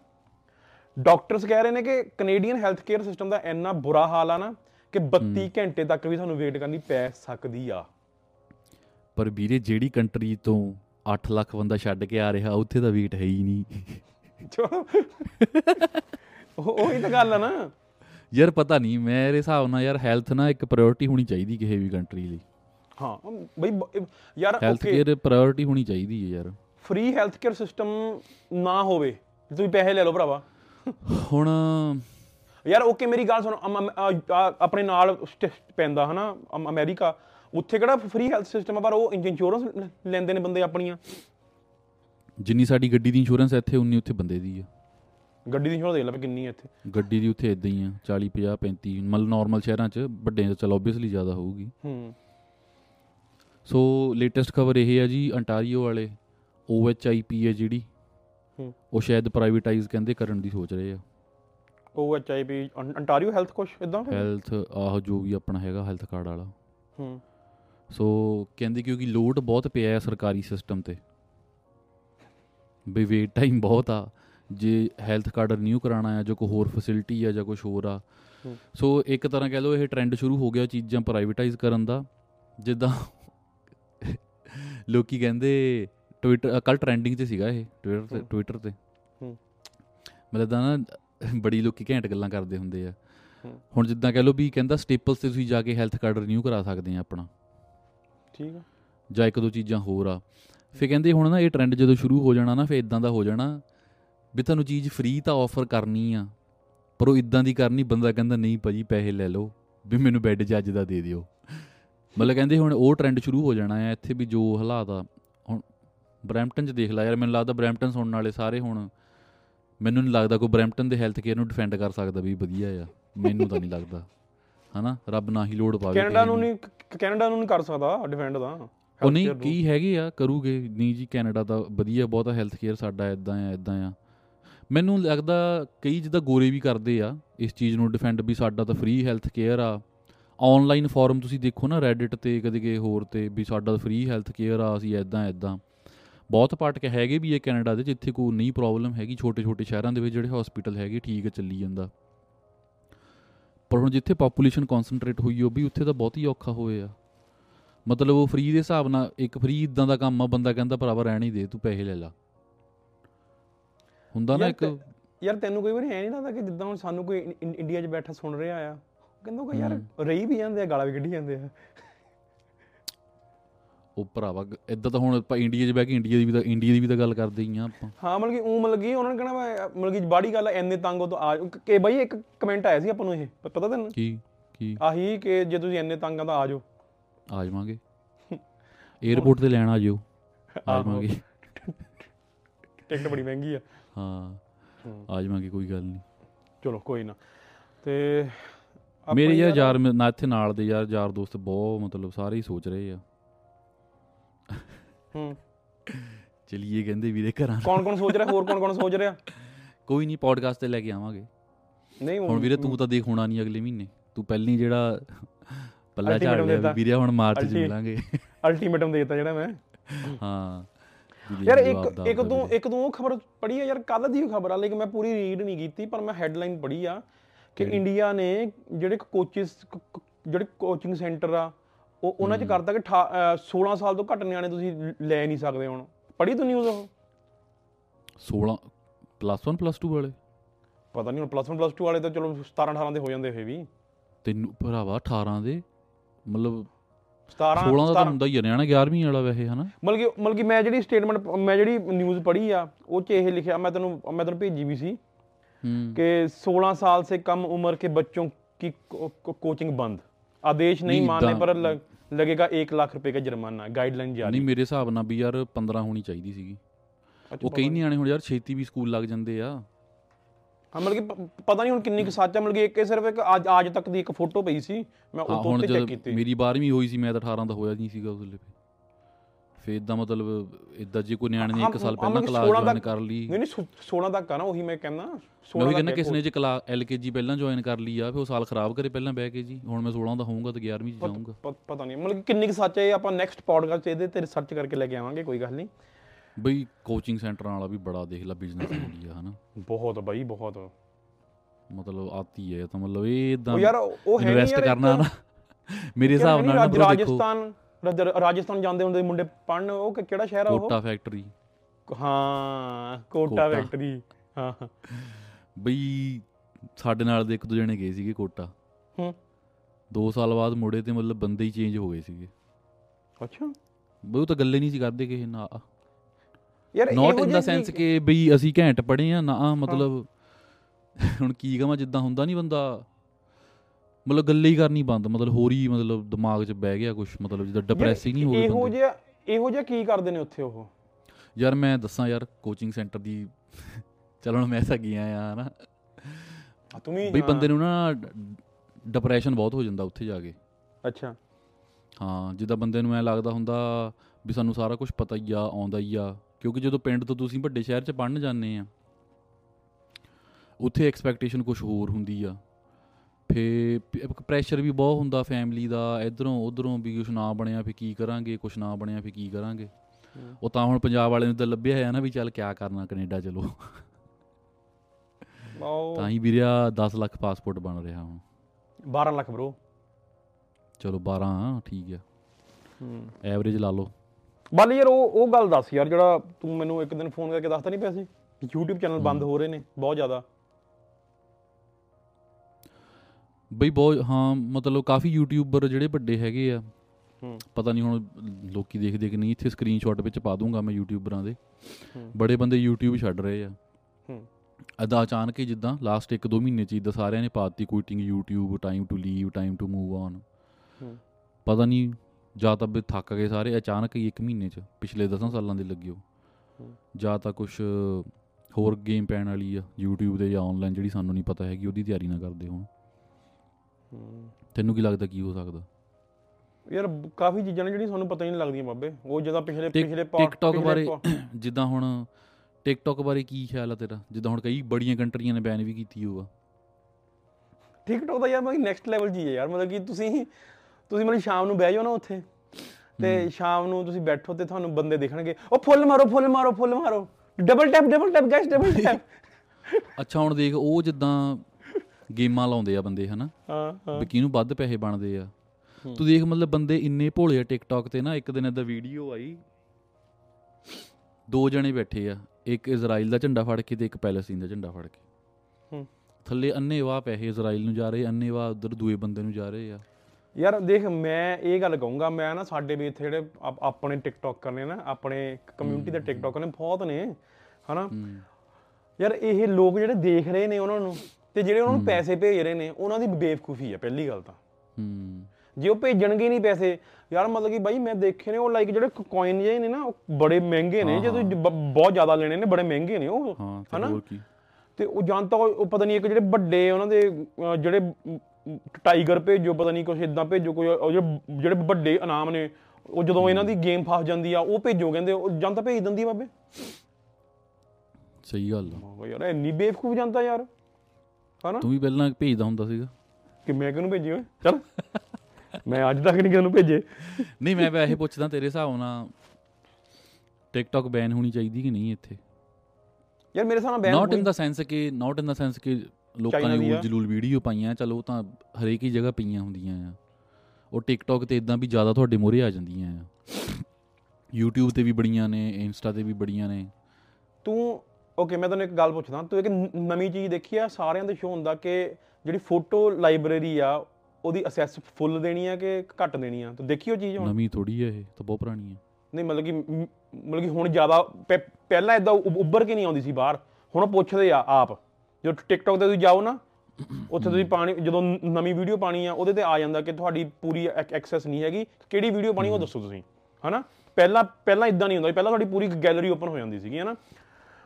ਡਾਕਟਰਸ ਕਹਿ ਰਹੇ ਨੇ ਕਿ ਕੈਨੇਡੀਅਨ ਹੈਲਥ ਕੇਅਰ ਸਿਸਟਮ ਦਾ ਇੰਨਾ ਬੁਰਾ ਹਾਲ ਆ ਨਾ ਕਿ 32 ਘੰਟੇ ਤੱਕ ਵੀ ਸਾਨੂੰ ਵੇਟ ਕਰਨੀ ਪੈ ਸਕਦੀ ਆ। ਪਰ ਵੀਰੇ ਜਿਹੜੀ ਕੰਟਰੀ ਤੋਂ 8 ਲੱਖ ਬੰਦਾ ਛੱਡ ਕੇ ਆ ਰਿਹਾ ਉੱਥੇ ਦਾ ਵੇਟ ਹੈ ਹੀ ਨਹੀਂ। ਉਹ- ਉਹੀ ਤਾਂ ਗੱਲ ਆ ਨਾ। ਯਾਰ ਪਤਾ ਨਹੀਂ ਮੇਰੇ ਹਿਸਾਬ ਨਾਲ ਯਾਰ ਹੈਲਥ ਨਾ ਇੱਕ ਪ੍ਰਾਇੋਰਟੀ ਹੋਣੀ ਚਾਹੀਦੀ ਕਿਸੇ ਵੀ ਕੰਟਰੀ ਲਈ। ਹਾਂ ਬਈ ਯਾਰ ਹੈਲਥ ਕੇਅਰ ਪ੍ਰਾਇੋਰਟੀ ਹੋਣੀ ਚਾਹੀਦੀ ਹੈ ਯਾਰ। ਫ੍ਰੀ ਹੈਲਥ ਕੇਅਰ ਸਿਸਟਮ ਨਾ ਹੋਵੇ ਤੁਸੀਂ ਪੈਸੇ ਲੈ ਲਓ ਭਰਾਵਾ। ਹੁਣ ਯਾਰ ਓਕੇ ਮੇਰੀ ਗੱਲ ਸੁਣ ਆਪਣੇ ਨਾਲ ਪੈਂਦਾ ਹਨਾ ਅਮ- ਅਮਰੀਕਾ ਉੱਥੇ ਕਿਹੜਾ ਫ੍ਰੀ ਹੈਲਥ ਸਿਸਟਮ ਆ ਪਰ ਉਹ ਇੰਸ਼ੋਰੈਂਸ ਲੈਂਦੇ ਨੇ ਬੰਦੇ ਆਪਣੀਆਂ। ਜਿੰਨੀ ਸਾਡੀ ਗੱਡੀ ਦੀ ਇੰਸ਼ੋਰੈਂਸ ਇੱਥੇ ਉਨੀ ਉੱਥੇ ਬੰਦੇ ਦੀ ਆ। ਗੱਡੀ ਦੀ ਇੰਸ਼ੋਰੈਂਸ ਦੇਖ ਲੈ ਵੀ ਕਿੰਨੀ ਹੈ ਇੱਥੇ। ਗੱਡੀ ਦੀ ਉੱਥੇ ਇਦਾਂ ਹੀ ਆ 40 50 35 ਮਤਲਬ ਨਾਰਮਲ ਸ਼ਹਿਰਾਂ 'ਚ ਵੱਡੇ ਚਲ ਆਬਵੀਅਸਲੀ ਜ਼ਿਆਦਾ ਹੋਊਗੀ। ਹੂੰ। ਸੋ ਲੇਟੈਸਟ ਖਬਰ ਇਹ ਹੈ ਜੀ ਅੰਟਾਰੀਓ ਵਾਲੇ OHIP ਹੈ ਜਿਹੜੀ ਹੂੰ। ਉਹ ਸ਼ਾਇਦ ਪ੍ਰਾਈਵੇਟਾਈਜ਼ ਕਹਿੰਦੇ ਕਰਨ ਦੀ ਸੋਚ ਰਹੇ ਆ। ਐਚਆਈਪੀ ਅੰਟਾਰੀਓ ਹੈਲਥ ਕੁਛ ਇਦਾਂ ਹੈਲਥ ਆਹ ਜੋ ਵੀ ਆਪਣਾ ਹੈਗਾ ਹੈਲਥ ਕਾਰਡ ਵਾਲਾ। ਹੂੰ। ਸੋ ਕਹਿੰਦੇ ਕਿਉਂਕਿ ਲੋਡ ਬਹੁਤ ਪਿਆ ਹੈ ਸਰਕਾਰੀ ਸਿਸਟਮ ਤੇ। ਵੀ ਵੇਟ ਟਾਈਮ ਬਹੁਤ ਆ। ਜੇ ਹੈਲਥ ਕਾਰਡ ਰਿਨਿਊ ਕਰਾਉਣਾ ਹੈ ਜਾਂ ਕੋਈ ਹੋਰ ਫੈਸਿਲਿਟੀ ਆ ਜਾਂ ਕੁਝ ਹੋਰ ਆ। ਸੋ ਇੱਕ ਤਰ੍ਹਾਂ ਕਹਿ ਲਓ ਇਹ ਟ੍ਰੈਂਡ ਸ਼ੁਰੂ ਹੋ ਗਿਆ ਚੀਜ਼ਾਂ ਪ੍ਰਾਈਵੇਟਾਈਜ਼ ਕਰਨ ਦਾ ਜਿੱਦਾਂ ਲੋਕੀ ਕਹਿੰਦੇ ਟਵਿੱਟਰ ਕੱਲ ਟ੍ਰੈਂਡਿੰਗ 'ਚ ਸੀਗਾ ਇਹ ਟਵਿੱਟਰ ਤੇ। ਟਵਿੱਟਰ ਤੇ। ਮਤਲਬ ਤਾਂ ਨਾ ਬੜੀ ਲੋਕੀ ਘੈਂਟ ਗੱਲਾਂ ਕਰਦੇ ਹੁੰਦੇ ਆ। ਹੁਣ ਜਿੱਦਾਂ ਕਹਿ ਲਓ ਵੀ ਕਹਿੰਦਾ ਸਟੇਪਲਸ ਤੇ ਤੁਸੀਂ ਜਾ ਕੇ ਹੈਲਥ ਕਾਰਡ ਰਿਨਿਊ ਕਰਾ ਸਕਦੇ ਆ ਆਪਣਾ ਠੀਕ ਆ ਜਾਂ ਇੱਕ ਦੋ ਚੀਜ਼ਾਂ ਹੋਰ ਆ ਫਿਰ ਕਹਿੰਦੇ ਹੁਣ ਨਾ ਇਹ ਟ੍ਰੈਂਡ ਜਦੋਂ ਸ਼ੁਰੂ ਹੋ ਜਾਣਾ ਨਾ ਫਿਰ ਇਦਾਂ ਦਾ ਹੋ ਜਾਣਾ ਵੀ ਤੁਹਾਨੂੰ ਚੀਜ਼ ਫ੍ਰੀ ਤਾਂ ਆਫਰ ਕਰਨੀ ਆ ਪਰ ਉਹ ਇਦਾਂ ਦੀ ਕਰਨੀ ਬੰਦਾ ਕਹਿੰਦਾ ਨਹੀਂ ਭਾਜੀ ਪੈਸੇ ਲੈ ਲਓ ਵੀ ਮੈਨੂੰ ਬੈੱਡ ਜੱਜ ਦਾ ਦੇ ਦਿਓ। ਮਤਲਬ ਕਹਿੰਦੇ ਹੁਣ ਉਹ ਟ੍ਰੈਂਡ ਸ਼ੁਰੂ ਹੋ ਜਾਣਾ ਹੈ ਇੱਥੇ ਵੀ ਜੋ ਹਾਲਾਤ ਆ ਹੁਣ ਬਰੈਂਪਟਨ 'ਚ ਦੇਖ ਲੈ ਯਾਰ ਮੈਨੂੰ ਲੱਗਦਾ ਬਰੈਂਪਟਨ ਸੁਣਨ ਵਾਲੇ ਸਾਰੇ ਹੁਣ ਮੈਨੂੰ ਨਹੀਂ ਲੱਗਦਾ ਕੋਈ ਬਰੈਂਪਟਨ ਦੇ ਹੈਲਥ ਕੇਅਰ ਨੂੰ ਡਿਫੈਂਡ ਕਰ ਸਕਦਾ ਵੀ ਵਧੀਆ ਆ ਮੈਨੂੰ ਤਾਂ ਨਹੀਂ ਲੱਗਦਾ ਹਨਾ? ਰੱਬ ਨਾ ਹੀ ਲੋੜ ਪਾਵੇ ਕੈਨੇਡਾ ਨੂੰ ਨਹੀਂ ਕੈਨੇਡਾ ਨੂੰ ਨਹੀਂ ਕਰ ਸਕਦਾ ਡਿਫੈਂਡ ਦਾ ਉਹ ਨਹੀਂ। ਕੀ ਹੈਗੇ ਆ ਕਰੂਗੇ? ਨਹੀਂ ਜੀ ਕੈਨੇਡਾ ਤਾਂ ਵਧੀਆ ਬਹੁਤਾ ਹੈਲਥ ਕੇਅਰ ਸਾਡਾ ਇਦਾਂ ਆ ਇਦਾਂ ਆ। ਮੈਨੂੰ ਲੱਗਦਾ ਕਈ ਜਿੱਦਾਂ ਗੋਰੇ ਵੀ ਕਰਦੇ ਆ, ਇਸ ਚੀਜ਼ ਨੂੰ ਡਿਫੈਂਡ ਵੀ ਸਾਡਾ ਤਾਂ ਫ੍ਰੀ ਹੈਲਥ ਕੇਅਰ ਆ। ਆਨਲਾਈਨ ਫੋਰਮ ਤੁਸੀਂ ਦੇਖੋ ਨਾ ਰੈਡਿਟ ਤੇ ਕਦੇ ਕੇ ਹੋਰ ਤੇ ਵੀ ਸਾਡਾ ਫ੍ਰੀ ਹੈਲਥ ਕੇਅਰ ਆ, ਅਸੀਂ ਇਦਾਂ ਇਦਾਂ ਬਹੁਤ ਪਾਰਟ ਕੇ ਹੈਗੇ ਵੀ ਇਹ ਕੈਨੇਡਾ ਦੇ, ਜਿੱਥੇ ਕੋਈ ਨਹੀਂ ਪ੍ਰੋਬਲਮ ਹੈਗੀ ਛੋਟੇ ਛੋਟੇ ਸ਼ਹਿਰਾਂ ਦੇ ਵਿੱਚ ਜਿਹੜੇ ਹਸਪੀਟਲ ਹੈਗੇ, ਠੀਕ ਚੱਲੀ ਜਾਂਦਾ। ਪਰ ਹੁਣ ਜਿੱਥੇ ਪਾਪੂਲੇਸ਼ਨ ਕਨਸੈਂਟਰੇਟ ਹੋਈ ਉਹ ਵੀ ਉੱਥੇ ਤਾਂ ਬਹੁਤ ਹੀ ਔਖਾ ਹੋਏ ਆ। ਮਤਲਬ ਉਹ ਫ੍ਰੀ ਦੇ ਹਿਸਾਬ ਨਾਲ, ਇੱਕ ਫ੍ਰੀ ਇਦਾਂ ਦਾ ਕੰਮ ਆ, ਬੰਦਾ ਕਹਿੰਦਾ, ਭਰਾਵਾ, ਰਹਿਣ ਹੀ ਦੇ, ਤੂੰ ਪੈਸੇ ਲੈ ਲਾ। ਹੁੰਦਾ ਨਾ ਇੱਕ ਯਾਰ ਤੈਨੂੰ ਕੋਈ ਵਾਰੀ ਐ ਨਹੀਂ ਲੱਗਦਾ ਕਿ ਜਿੱਦਾਂ ਹੁਣ ਸਾਨੂੰ ਕੋਈ ਇੰਡੀਆ 'ਚ ਬੈਠਾ ਸੁਣ ਰਿਹਾ ਆ ਕਹਿੰਦਾ ਕਿ ਯਾਰ ਰਹੀ ਵੀ ਜਾਂਦੇ ਆ ਗਾਲਾਂ ਵੀ ਕੱਢੀ ਜਾਂਦੇ ਆ। ਉਹ ਭਰਾਵਾ ਇਦਾਂ ਤਾਂ ਹੁਣ ਆਪਾਂ ਇੰਡੀਆ 'ਚ ਬਹਿ ਕੇ ਇੰਡੀਆ ਦੀ ਵੀ ਤਾਂ ਇੰਡੀਆ ਦੀ ਵੀ ਤਾਂ ਗੱਲ ਕਰਦੇ ਹੀ ਆ ਆਪਾਂ। ਹਾਂ ਮਤਲਬ ਕਿ ਉਹ ਮਤਲਬ ਕਿ ਉਹਨਾਂ ਨੇ ਕਹਿਣਾ ਮਤਲਬ ਕਿ ਬਾੜੀ ਗੱਲ ਇੰਨੇ ਤੰਗ ਤਾਂ ਆ। ਕਿ ਬਈ ਇੱਕ ਕਮੈਂਟ ਆਇਆ ਸੀ ਆਪਾਂ ਨੂੰ ਇਹ ਪਤਾ ਤੈਨੂੰ? ਕੀ? ਕੀ? ਆਹੀ ਕਿ ਜੇ ਤੁਸੀਂ ਇੰਨੇ ਤੰਗ ਆ ਤਾਂ ਆ ਜਾਓ। ਆ ਜਾਵਾਂਗੇ। 에어ਪੋਰਟ ਤੇ ਲੈਣ ਆ ਜਿਓ ਆ। ਜਾਵਾਂਗੇ। ਟਿਕਟ ਬੜੀ ਮਹਿੰਗੀ ਆ। ਹਾਂ। ਆ ਜਾਵਾਂਗੇ ਕੋਈ ਗੱਲ ਨਹੀਂ। ਚਲੋ ਕੋਈ ਨਾ। ਤੇ ਮੇਰੇ ਯਾਰ ਯਾਰ ਨਾ ਇੱਥੇ ਨਾਲ ਦੇ ਯਾਰ ਯਾਰ ਦੋਸਤ ਬਹੁਤ ਮਤਲਬ ਸਾਰੇ ਹੀ ਸੋਚ ਰਹੇ ਆ। ਹੂੰ। ਚਲਿਏ ਕਹਿੰਦੇ ਵੀਰੇ ਘਰਾਂ। ਕੌਣ ਕੌਣ ਸੋਚ ਰਿਹਾ? ਹੋਰ ਕੌਣ ਕੌਣ ਸੋਚ ਰਿਹਾ? ਕੋਈ ਨਹੀਂ ਪੋਡਕਾਸਟ ਤੇ ਲੈ ਕੇ ਆਵਾਂਗੇ। ਨਹੀਂ ਹੁਣ ਵੀਰੇ ਤੂੰ ਤਾਂ ਦੇਖ ਹੋਣਾ ਨਹੀਂ ਅਗਲੇ ਮਹੀਨੇ। ਤੂੰ ਪਹਿਲੀ ਜਿਹੜਾ ਪੱਲਾ ਝਾੜ ਲਿਆ ਵੀਰੇ ਹੁਣ ਮਾਰਚ ਚ ਮਿਲਾਂਗੇ। ਅਲਟੀਮੇਟਮ ਦੇ ਦਿੱਤਾ ਜਿਹੜਾ ਮੈਂ। ਹਾਂ। ਯਾਰ ਇੱਕ ਦਾ ਇੱਕ ਤੋਂ। ਇੱਕ ਤੋਂ ਉਹ ਖਬਰ ਪੜ੍ਹੀ ਆ ਯਾਰ ਕੱਲ ਦੀ ਖਬਰ ਆ ਲੇਕਿਨ ਮੈਂ ਪੂਰੀ ਰੀਡ ਨਹੀਂ ਕੀਤੀ ਪਰ ਮੈਂ ਹੈਡਲਾਈਨ ਪੜ੍ਹੀ ਆ ਕਿ? ਇੰਡੀਆ ਨੇ ਜਿਹੜੇ ਕੋਚਿਸ ਜਿਹੜੇ ਕੋਚਿੰਗ ਸੈਂਟਰ ਆ ਉਹ ਉਹਨਾਂ ਚ ਕਰਤਾ ਕਿ ਠਾ- ਅਹ 16 ਸਾਲ ਤੋਂ ਘੱਟ ਨਿਆਣੇ ਤੁਸੀਂ ਲੈ ਨਹੀਂ ਸਕਦੇ ਹੁਣ। ਪੜ੍ਹੀ ਤੂੰ ਨਿਊਜ਼ ਉਹ? 16 ਪਲੱਸ 1 ਪਲੱਸ 2 ਵਾਲੇ। ਪਤਾ ਨਹੀਂ ਹੁਣ ਪਲੱਸ 1 ਪਲੱਸ 2 ਵਾਲੇ ਤਾਂ ਚਲੋ 17 18 ਦੇ ਹੋ ਜਾਂਦੇ ਇਹ ਵੀ। ਤੈਨੂੰ ਭਰਾਵਾ 18 ਦੇ ਮਤਲਬ 17 16 ਦਾ ਤਾਂ 17 ਹੁੰਦਾ ਹੀ ਆ ਨਿਆਣਾ 11ਵੀਂ ਵਾਲਾ ਵੈਸੇ ਹਨਾ ਮਤਲਬ ਕਿ ਮਤਲਬ ਕਿ ਮੈਂ ਜਿਹੜੀ ਸਟੇਟਮੈਂਟ ਮੈਂ ਜਿਹੜੀ ਨਿਊਜ਼ ਪੜ੍ਹੀ ਆ ਉਹ ਚ ਇਹ ਲਿਖਿਆ ਮੈਂ ਤੈਨੂੰ ਮੈਂ ਤੈਨੂੰ ਭੇਜੀ ਵੀ ਸੀ ਹੂੰ कि 16 साल से कम उम्र के बच्चों की को, को, कोचिंग बंद आदेश नहीं नहीं, मानने दा- पर लग, लगेगा एक लाख रुपए का जुर्माना गाइडलाइन जारी ਨਹੀਂ ਮੇਰੇ ਹਿਸਾਬ ਨਾਲ ਵੀ ਯਾਰ 15 ਹੋਣੀ ਚਾਹੀਦੀ ਸੀਗੀ अच्छा, ਉਹ ਕਈ ਨਿਆਣੇ ਹੁਣ ਯਾਰ ਛੇਤੀ ਵੀ ਸਕੂਲ ਲੱਗ ਜਾਂਦੇ ਆ ਹਾਂ ਮਤਲਬ ਕਿ ਪਤਾ ਨਹੀਂ ਹੁਣ ਕਿੰਨੀ ਕੁ ਸੱਚ ਆ ਮਤਲਬ ਕਿ ਇੱਕ ਸਿਰਫ ਇੱਕ ਅੱਜ ਅੱਜ ਤੱਕ ਦੀ ਇੱਕ ਫੋਟੋ ਪਈ ਸੀ ਮੈਂ ਉਹ ਤੋਂ ਚੈੱਕ ਜਦ ਕੀਤੀ। ਮੇਰੀ 12ਵੀਂ ਹੋਈ ਸੀ ਮੈਂ ਤਾਂ 18 ਦਾ ਹੋਇਆ ਨਹੀਂ ਸੀਗਾ ਉਸ ਵੇਲੇ ਫੇਰ। ਇਦਾਂ ਮਤਲਬ ਇਦਾਂ ਜੇ ਕੋਈ ਨਿਆਣੇ ਨੇ ਹਾਂ, 1 ਸਾਲ ਪਹਿਲਾਂ ਕਲਾਸ 16 ਜੁਆਇਨ ਕਰ ਲਈ। ਨਹੀਂ ਨਹੀਂ 16 ਤੱਕ ਆ ਨਾ ਉਹੀ ਮੈਂ ਕਹਿੰਦਾ ਮੈਂ 16 ਵੀ ਕਹਿੰਦਾ ਕਿਸ ਨੇ ਜੇ ਕਲਾ ਐਲਕੇਜੀ ਪਹਿਲਾਂ ਜੁਆਇਨ ਕਰ ਲਈ ਆ ਫਿਰ ਉਹ ਸਾਲ ਖਰਾਬ ਕਰੇ ਪਹਿਲਾਂ ਬਹਿ ਕੇ ਜੀ। ਹੁਣ ਮੈਂ 16 ਦਾ ਹੋਊਂਗਾ ਤੇ 11ਵੀਂ ਚ ਜਾਊਂਗਾ। ਪਤਾ ਨਹੀਂ ਮਤਲਬ ਕਿੰਨੀ ਕੁ ਸੱਚ ਹੈ ਆਪਾਂ ਨੈਕਸਟ ਪੋਡਕਾਸਟ ਇਹਦੇ ਤੇ ਰਿਸਰਚ ਕਰਕੇ ਲੈ ਕੇ ਆਵਾਂਗੇ ਕੋਈ ਗੱਲ ਨਹੀਂ। ਬਈ ਕੋਚਿੰਗ ਸੈਂਟਰਾਂ ਵਾਲਾ ਵੀ ਬੜਾ ਦੇਖ ਲਾ ਬਿਜ਼ਨਸ ਇੰਡੀਆ ਹਨਾ? ਬਹੁਤ ਬਾਈ ਬਹੁਤ। ਮਤਲਬ ਆਤੀ ਹੈ ਤਾਂ ਮਤਲਬ ਇਹ ਇਦਾਂ ਉਹ ਯਾਰ ਉਹ ਹੈ ਇਨਵੈਸਟ ਕਰਨਾ ਨਾ ਮੇਰੇ ਹਿਸਾਬ ਨਾਲ ਨਾ ਰਾਜਸਥਾਨ ਰਾਜ- ਰਾਜਸਥਾਨ ਜਾਂਦੇ ਹੁੰਦੇ ਮੁੰਡੇ ਪੜਨ ਉਹ ਕਿਹੜਾ ਸ਼ਹਿਰ ਆ ਉਹ? ਕੋਟਾ ਫੈਕਟਰੀ ਹਾਂ ਕੋਟਾ ਕੋਟਾ। ਫੈਕਟਰੀ ਹਾਂ। ਹਾਂ। ਬਈ ਸਾਡੇ ਨਾਲ ਦੇ ਇੱਕ ਦੋ ਜਣੇ ਗਏ ਸੀਗੇ ਕੋਟਾ। ਹੂੰ। 2 ਸਾਲ ਬਾਅਦ ਮੁੜੇ ਤੇ ਮਤਲਬ ਬੰਦੇ ਹੀ ਚੇਂਜ ਹੋ ਗਏ ਸੀਗੇ। ਅੱਛਾ। ਬਈ ਉਹ ਤਾਂ ਗੱਲੇ ਨਹੀਂ ਸੀ ਕਰਦੇ ਕਿਸੇ ਨਾਲ। ਯਾਰ ਨਾਟ ਇਨ ਦਾ ਸੈਂਸ ਕਿ ਬਈ ਅਸੀਂ ਘੈਂਟ ਪੜੇ ਆ ਨਾ ਮਤਲਬ ਹੁਣ ਕੀ ਕਹਾਂ ਜਿੱਦਾਂ ਹੁੰਦਾ ਨਹੀਂ ਬੰਦਾ ਮਤਲਬ ਗੱਲੇ ਹੀ ਕਰਨੀ ਬੰਦ ਮਤਲਬ ਹੋਰ ਹੀ ਮਤਲਬ ਦਿਮਾਗ 'ਚ ਬਹਿ ਗਿਆ ਕੁਝ ਮਤਲਬ ਜਿੱਦਾਂ ਡਿਪਰੈਸਿੰਗ ਨਹੀਂ ਹੋ ਗਏ ਇਹੋ ਜਿਹਾ ਇਹੋ ਜਿਹਾ ਕੀ ਕਰਦੇ ਨੇ ਉੱਥੇ ਉਹ? ਯਾਰ ਮੈਂ ਦੱਸਾਂ ਯਾਰ ਕੋਚਿੰਗ ਸੈਂਟਰ ਦੀ ਚਲੋ ਹੁਣ ਮੈਂ ਤਾਂ ਗਿਆ ਆ ਹਨਾ। ਆ ਤੂੰ ਵੀ ਬਈ ਹਾਂ, ਬੰਦੇ ਨੂੰ ਨਾ ਡਿਪਰੈਸ਼ਨ ਬਹੁਤ ਹੋ ਜਾਂਦਾ ਉੱਥੇ ਜਾ ਕੇ। ਅੱਛਾ। ਹਾਂ ਜਿੱਦਾਂ ਬੰਦੇ ਨੂੰ ਐ ਲੱਗਦਾ ਹੁੰਦਾ ਵੀ ਸਾਨੂੰ ਸਾਰਾ ਕੁਝ ਪਤਾ ਹੀ ਆ ਆਉਂਦਾ ਹੀ ਆ। ਕਿਉਂਕਿ ਜਦੋਂ ਪਿੰਡ ਤੋਂ ਤੁਸੀਂ ਵੱਡੇ ਸ਼ਹਿਰ 'ਚ ਪੜਨ ਜਾਂਦੇ ਆ ਉੱਥੇ ਐਕਸਪੈਕਟੇਸ਼ਨ ਕੁਝ ਹੋਰ ਹੁੰਦੀ ਆ। ਫੇ ਪ੍ਰੈਸ਼ਰ ਵੀ ਬਹੁਤ ਹੁੰਦਾ ਫੈਮਿਲੀ ਦਾ ਇਧਰੋਂ ਉਧਰੋਂ ਵੀ ਕੁਝ ਨਾ ਬਣਿਆ ਫੇ ਕੀ ਕਰਾਂਗੇ ਕੁਝ ਨਾ ਬਣਿਆ ਫੇ ਕੀ ਕਰਾਂਗੇ। ਉਹ ਤਾਂ ਹੁਣ ਪੰਜਾਬ ਵਾਲੇ ਨੂੰ ਤਾਂ ਲੱਭਿਆ ਹੈ ਨਾ ਵੀ ਚੱਲ ਕਿਆ ਕਰਨਾ ਕੈਨੇਡਾ ਚਲੋ। ਤਾਂ ਹੀ ਵੀਰਿਆ 10 ਲੱਖ ਪਾਸਪੋਰਟ ਬਣ ਰਿਹਾ ਹੁਣ। 12 ਲੱਖ ਬ్రో ਚਲੋ 12 ਠੀਕ ਆ। ਹੂੰ। ਐਵਰੇਜ ਲਾ ਲਓ। ਬੱਲ ਯਾਰ ਉਹ ਉਹ ਗੱਲ ਦੱਸ ਯਾਰ ਜਿਹੜਾ ਤੂੰ ਮੈਨੂੰ ਇੱਕ ਦਿਨ ਫੋਨ ਕਰਕੇ ਦੱਸਦਾ ਨਹੀਂ ਪਿਆ ਸੀ? YouTube ਚੈਨਲ ਬੰਦ ਹੋ ਰਹੇ ਨੇ ਬਹੁਤ ਜ਼ਿਆਦਾ। ਬਈ ਬਹੁਤ ਹਾਂ ਮਤਲਬ ਕਾਫੀ ਯੂਟਿਊਬਰ ਜਿਹੜੇ ਵੱਡੇ ਹੈਗੇ ਆ। ਪਤਾ ਨਹੀਂ ਹੁਣ ਲੋਕੀ ਦੇਖਦੇ ਕਿ ਨਹੀਂ ਇੱਥੇ ਸਕਰੀਨਸ਼ਾਟ ਵਿੱਚ ਪਾ ਦੂੰਗਾ ਮੈਂ ਯੂਟਿਊਬਰਾਂ ਦੇ। ਬੜੇ ਬੰਦੇ YouTube ਛੱਡ ਰਹੇ ਆ। ਅਦਾ ਅਚਾਨਕ ਹੀ ਜਿੱਦਾਂ ਲਾਸਟ 1-2 ਮਹੀਨੇ ਚ ਇਦਾਂ ਸਾਰਿਆਂ ਨੇ ਪਾਤੀ quitting YouTube time to leave time to move on. ਪਤਾ ਨਹੀਂ ਜਾਂ ਤਾਂ ਵੀ ਥੱਕ ਗਏ ਸਾਰੇ ਅਚਾਨਕ ਹੀ 1 ਮਹੀਨੇ ਚ ਪਿਛਲੇ 10 ਸਾਲਾਂ ਦੇ ਲੱਗੇ ਹੋ। ਜਾਂ ਤਾਂ ਕੁਝ ਹੋਰ ਗੇਮ ਪੈਣ ਵਾਲੀ ਆ YouTube ਤੇ ਜਾਂ ਆਨਲਾਈਨ ਜਿਹੜੀ ਸਾਨੂੰ ਨਹੀਂ ਪਤਾ ਹੈਗੀ ਉਹਦੀ ਤਿਆਰੀ ਨਾ ਕਰਦੇ ਹੋਣ। ਤੈਨੂੰ ਕੀ ਲੱਗਦਾ ਕੀ ਹੋ ਸਕਦਾ? ਯਾਰ ਕਾਫੀ ਚੀਜ਼ਾਂ ਨੇ ਜਿਹੜੀਆਂ ਸਾਨੂੰ ਪਤਾ ਹੀ ਨਹੀਂ ਲੱਗਦੀਆਂ ਬਾਬੇ। ਉਹ ਜਦੋਂ ਪਿਛਲੇ ਪਿਛਲੇ ਟਿਕਟੌਕ ਬਾਰੇ ਜਿੱਦਾਂ ਹੁਣ ਟਿਕਟੌਕ ਬਾਰੇ ਕੀ ਖਿਆਲ ਆ ਤੇਰਾ? ਜਿੱਦਾਂ ਹੁਣ ਕਈ ਬੜੀਆਂ ਕੰਟਰੀਆਂ ਨੇ ਬੈਨ ਵੀ ਕੀਤੀ ਹੋਊਗਾ। ਟਿਕਟੌਕ ਦਾ ਯਾਰ ਮਤਲਬ ਨੈਕਸਟ ਲੈਵਲ ਚੀਜ਼ ਹੈ ਯਾਰ। ਮਤਲਬ ਕਿ ਤੁਸੀਂ ਤੁਸੀਂ ਮਤਲਬ ਸ਼ਾਮ ਨੂੰ ਬਹਿ ਜਾਓ ਨਾ ਉੱਥੇ ਤੇ ਸ਼ਾਮ ਨੂੰ ਤੁਸੀਂ ਬੈਠੋ ਤੇ ਤੁਹਾਨੂੰ ਬੰਦੇ ਦਿਖਣਗੇ। ਉਹ ਫੁੱਲ ਮਾਰੋ ਫੁੱਲ ਮਾਰੋ ਫੁੱਲ ਮਾਰੋ। Double tap double tap guys double tap ਅੱਛਾ ਹੁਣ ਦੇਖ ਉਹ ਜਿੱਦਾਂ ਗੇਮਾਂ ਲਾਉਂਦੇ ਆ ਬੰਦੇ ਹਨਾ? ਹਾਂ ਹਾਂ। ਵੀ ਕਿਹਨੂੰ ਵੱਧ ਪੈਸੇ ਬਣਦੇ ਆ। ਤੂੰ ਦੇਖ ਮਤਲਬ ਬੰਦੇ ਇੰਨੇ ਭੋਲੇ ਆ ਟਿਕਟੌਕ ਤੇ ਨਾ ਇੱਕ ਦਿਨ ਏਦਾਂ ਵੀਡੀਓ ਆਈ। ਦੋ ਜਣੇ ਬੈਠੇ ਆ ਇੱਕ ਇਜ਼ਰਾਈਲ ਦਾ ਝੰਡਾ ਫੜ ਕੇ ਤੇ ਇੱਕ ਪੈਲੇਸਤੀਨ ਦਾ ਝੰਡਾ ਫੜ ਕੇ। ਹੂੰ। ਥੱਲੇ ਅੰਨੇਵਾਹ ਪੈਸੇ ਇਜ਼ਰਾਈਲ ਨੂੰ ਜਾ ਰਹੇ ਅੰਨੇਵਾਹ ਉਧਰ ਦੂਏ ਬੰਦੇ ਨੂੰ ਜਾ ਰਹੇ ਆ। ਯਾਰ ਦੇਖ ਮੈਂ ਇਹ ਗੱਲ ਕਹੂੰਗਾ ਮੈਂ ਨਾ ਸਾਡੇ ਵੀ ਇੱਥੇ ਜਿਹੜੇ ਆਪ- ਆਪਣੇ ਟਿਕਟੌਕਰ ਨੇ ਨਾ ਆਪਣੇ ਕਮਿਊਨਿਟੀ ਦੇ ਟਿਕਟੌਕਰ ਨੇ ਬਹੁਤ ਨੇ ਹਨਾ? ਯਾਰ ਇਹ ਲੋਕ ਜਿਹੜੇ ਦੇਖ ਰਹੇ ਨੇ ਉਹਨਾਂ ਨੂੰ ਤੇ ਜਿਹੜੇ ਉਹਨਾਂ ਨੂੰ ਪੈਸੇ ਭੇਜ ਰਹੇ ਨੇ ਉਹਨਾਂ ਦੀ ਬੇਵਕੂਫੀ ਹੈ ਪਹਿਲੀ ਗੱਲ ਤਾਂ। ਹੂੰ। ਜੇ ਉਹ ਭੇਜਣਗੇ ਨਹੀਂ ਪੈਸੇ ਯਾਰ ਮਤਲਬ ਕਿ ਬਾਈ ਮੈਂ ਦੇਖੇ ਨੇ ਉਹ ਲਾਈਕ ਜਿਹੜੇ ਕੋਇਨ ਜਿਹੇ ਨੇ ਨਾ ਉਹ ਬੜੇ ਮਹਿੰਗੇ ਨੇ ਜੇ ਤੁਸੀਂ ਬ- ਬਹੁਤ ਜ਼ਿਆਦਾ ਲੈਣੇ ਨੇ ਬੜੇ ਮਹਿੰਗੇ ਨੇ ਉਹ ਹਾਂ ਤੇ ਹਨਾ? ਹੋਰ ਕੀ। ਤੇ ਉਹ ਜਾਂ ਤਾਂ ਉਹ ਉਹ ਪਤਾ ਨਹੀਂ ਇੱਕ ਜਿਹੜੇ ਵੱਡੇ ਉਹਨਾਂ ਦੇ ਅਹ, ਜਿਹੜੇ ਟਾਈਗਰ ਭੇਜੋ ਪਤਾ ਨਹੀਂ ਕੁਝ ਇਦਾਂ ਭੇਜੋ ਕੋਈ ਉਹ ਜਿਹੜੇ ਜਿਹੜੇ ਵੱਡੇ ਇਨਾਮ ਨੇ ਉਹ ਜਦੋਂ ਇਹਨਾਂ ਦੀ ਗੇਮ ਫਸ ਜਾਂਦੀ ਆ ਉਹ ਭੇਜੋ ਕਹਿੰਦੇ ਉਹ ਜਾਂ ਤਾਂ ਭੇਜ ਦਿੰਦੀ ਆ ਬਾਬੇ। ਸਹੀ ਗੱਲ ਆ। ਯਾਰ ਇੰਨੀ ਬੇਵਕੂਫ ਜਾਂਦਾ ਯਾਰ। ਹਨਾ? ਤੂੰ ਵੀ ਪਹਿਲਾਂ ਭੇਜਦਾ ਹੁੰਦਾ ਸੀਗਾ। ਕਿ ਮੈਂ ਕਿਹਨੂੰ ਭੇਜੀ ਓਏ? ਚਲ। ਮੈਂ ਅੱਜ ਤੱਕ ਨਹੀਂ ਕਿਸੇ ਨੂੰ ਭੇਜੇ। ਨਹੀਂ ਮੈਂ ਵੈਸੇ ਪੁੱਛਦਾ ਤੇਰੇ ਹਿਸਾਬ ਨਾਲ ਟਿਕਟੌਕ ਬੈਨ ਹੋਣੀ ਚਾਹੀਦੀ ਕਿ ਨਹੀਂ ਇੱਥੇ? ਯਾਰ ਮੇਰੇ ਹਿਸਾਬ ਨਾਲ ਬੈਨ ਨਾਟ ਇਨ ਦਾ ਸੈਂਸ ਕਿ ਨਾਟ ਇਨ ਦਾ ਸੈਂਸ ਕਿ ਲੋਕਾਂ ਨੇ ਆ। ਜਲੂਲ ਵੀਡੀਓ ਪਾਈਆਂ ਚਲੋ ਉਹ ਤਾਂ ਹਰੇਕ ਹੀ ਜਗ੍ਹਾ ਪਈਆਂ ਹੁੰਦੀਆਂ ਆ। ਉਹ ਟਿਕਟੌਕ ਤੇ ਇਦਾਂ ਵੀ ਜ਼ਿਆਦਾ ਤੁਹਾਡੇ ਮੂਹਰੇ ਆ ਜਾਂਦੀਆਂ ਆ। YouTube ਤੇ ਵੀ ਬੜੀਆਂ ਨੇ ਇੰਸਟਾ ਤੇ ਵੀ ਬੜੀਆਂ ਨੇ। ਤੂੰ ਓਕੇ ਮੈਂ ਤੈਨੂੰ ਇੱਕ ਗੱਲ ਪੁੱਛਦਾ ਤੂੰ ਇੱਕ ਨਵੀਂ ਚੀਜ਼ ਦੇਖੀ ਆ ਸਾਰਿਆਂ ਦੇ ਸ਼ੋਅ ਹੁੰਦਾ ਕਿ ਜਿਹੜੀ ਫੋਟੋ ਲਾਇਬ੍ਰੇਰੀ ਆ ਉਹਦੀ ਅਸੈਸ ਫੁੱਲ ਦੇਣੀ ਆ ਕਿ ਘੱਟ ਦੇਣੀ ਆ? ਤੂੰ ਦੇਖੀ ਉਹ ਚੀਜ਼ ਹੁਣ? ਨਵੀਂ ਥੋੜੀ ਆ ਇਹ ਤਾਂ ਬਹੁਤ ਪੁਰਾਣੀ ਆ। ਨਹੀਂ ਮਤਲਬ ਕਿ ਮਤਲਬ ਕਿ ਹੁਣ ਜ਼ਿਆਦਾ ਪਹਿ- ਪਹਿਲਾਂ ਇਦਾਂ ਉੱਭਰ ਕੇ ਨਹੀਂ ਆਉਂਦੀ ਸੀ ਬਾਹਰ। ਹੁਣ ਪੁੱਛਦੇ ਆ ਆਪ। ਜਦੋਂ ਟਿਕਟੌਕ ਤੇ ਤੁਸੀਂ ਜਾਓ ਨਾ ਉੱਥੇ ਤੁਸੀਂ ਪਾਣੀ ਜਦੋਂ ਨਵੀਂ ਵੀਡੀਓ ਪਾਣੀ ਆ ਉਹਦੇ ਤੇ ਆ ਜਾਂਦਾ ਕਿ ਤੁਹਾਡੀ ਪੂਰੀ ਐਕਸੈਸ ਨਹੀਂ ਹੈਗੀ। ਕਿਹੜੀ ਵੀਡੀਓ ਪਾਣੀ ਉਹ ਦੱਸੋ ਤੁਸੀਂ ਹਨਾ? ਪਹਿਲਾਂ ਪਹਿਲਾਂ ਇਦਾਂ ਨਹੀਂ ਹੁੰਦਾ ਸੀ, ਪਹਿਲਾਂ ਤੁਹਾਡੀ ਪੂਰੀ ਗੈਲਰੀ ਓਪਨ ਹੋ ਜਾਂਦੀ ਸੀਗੀ ਹਨਾ?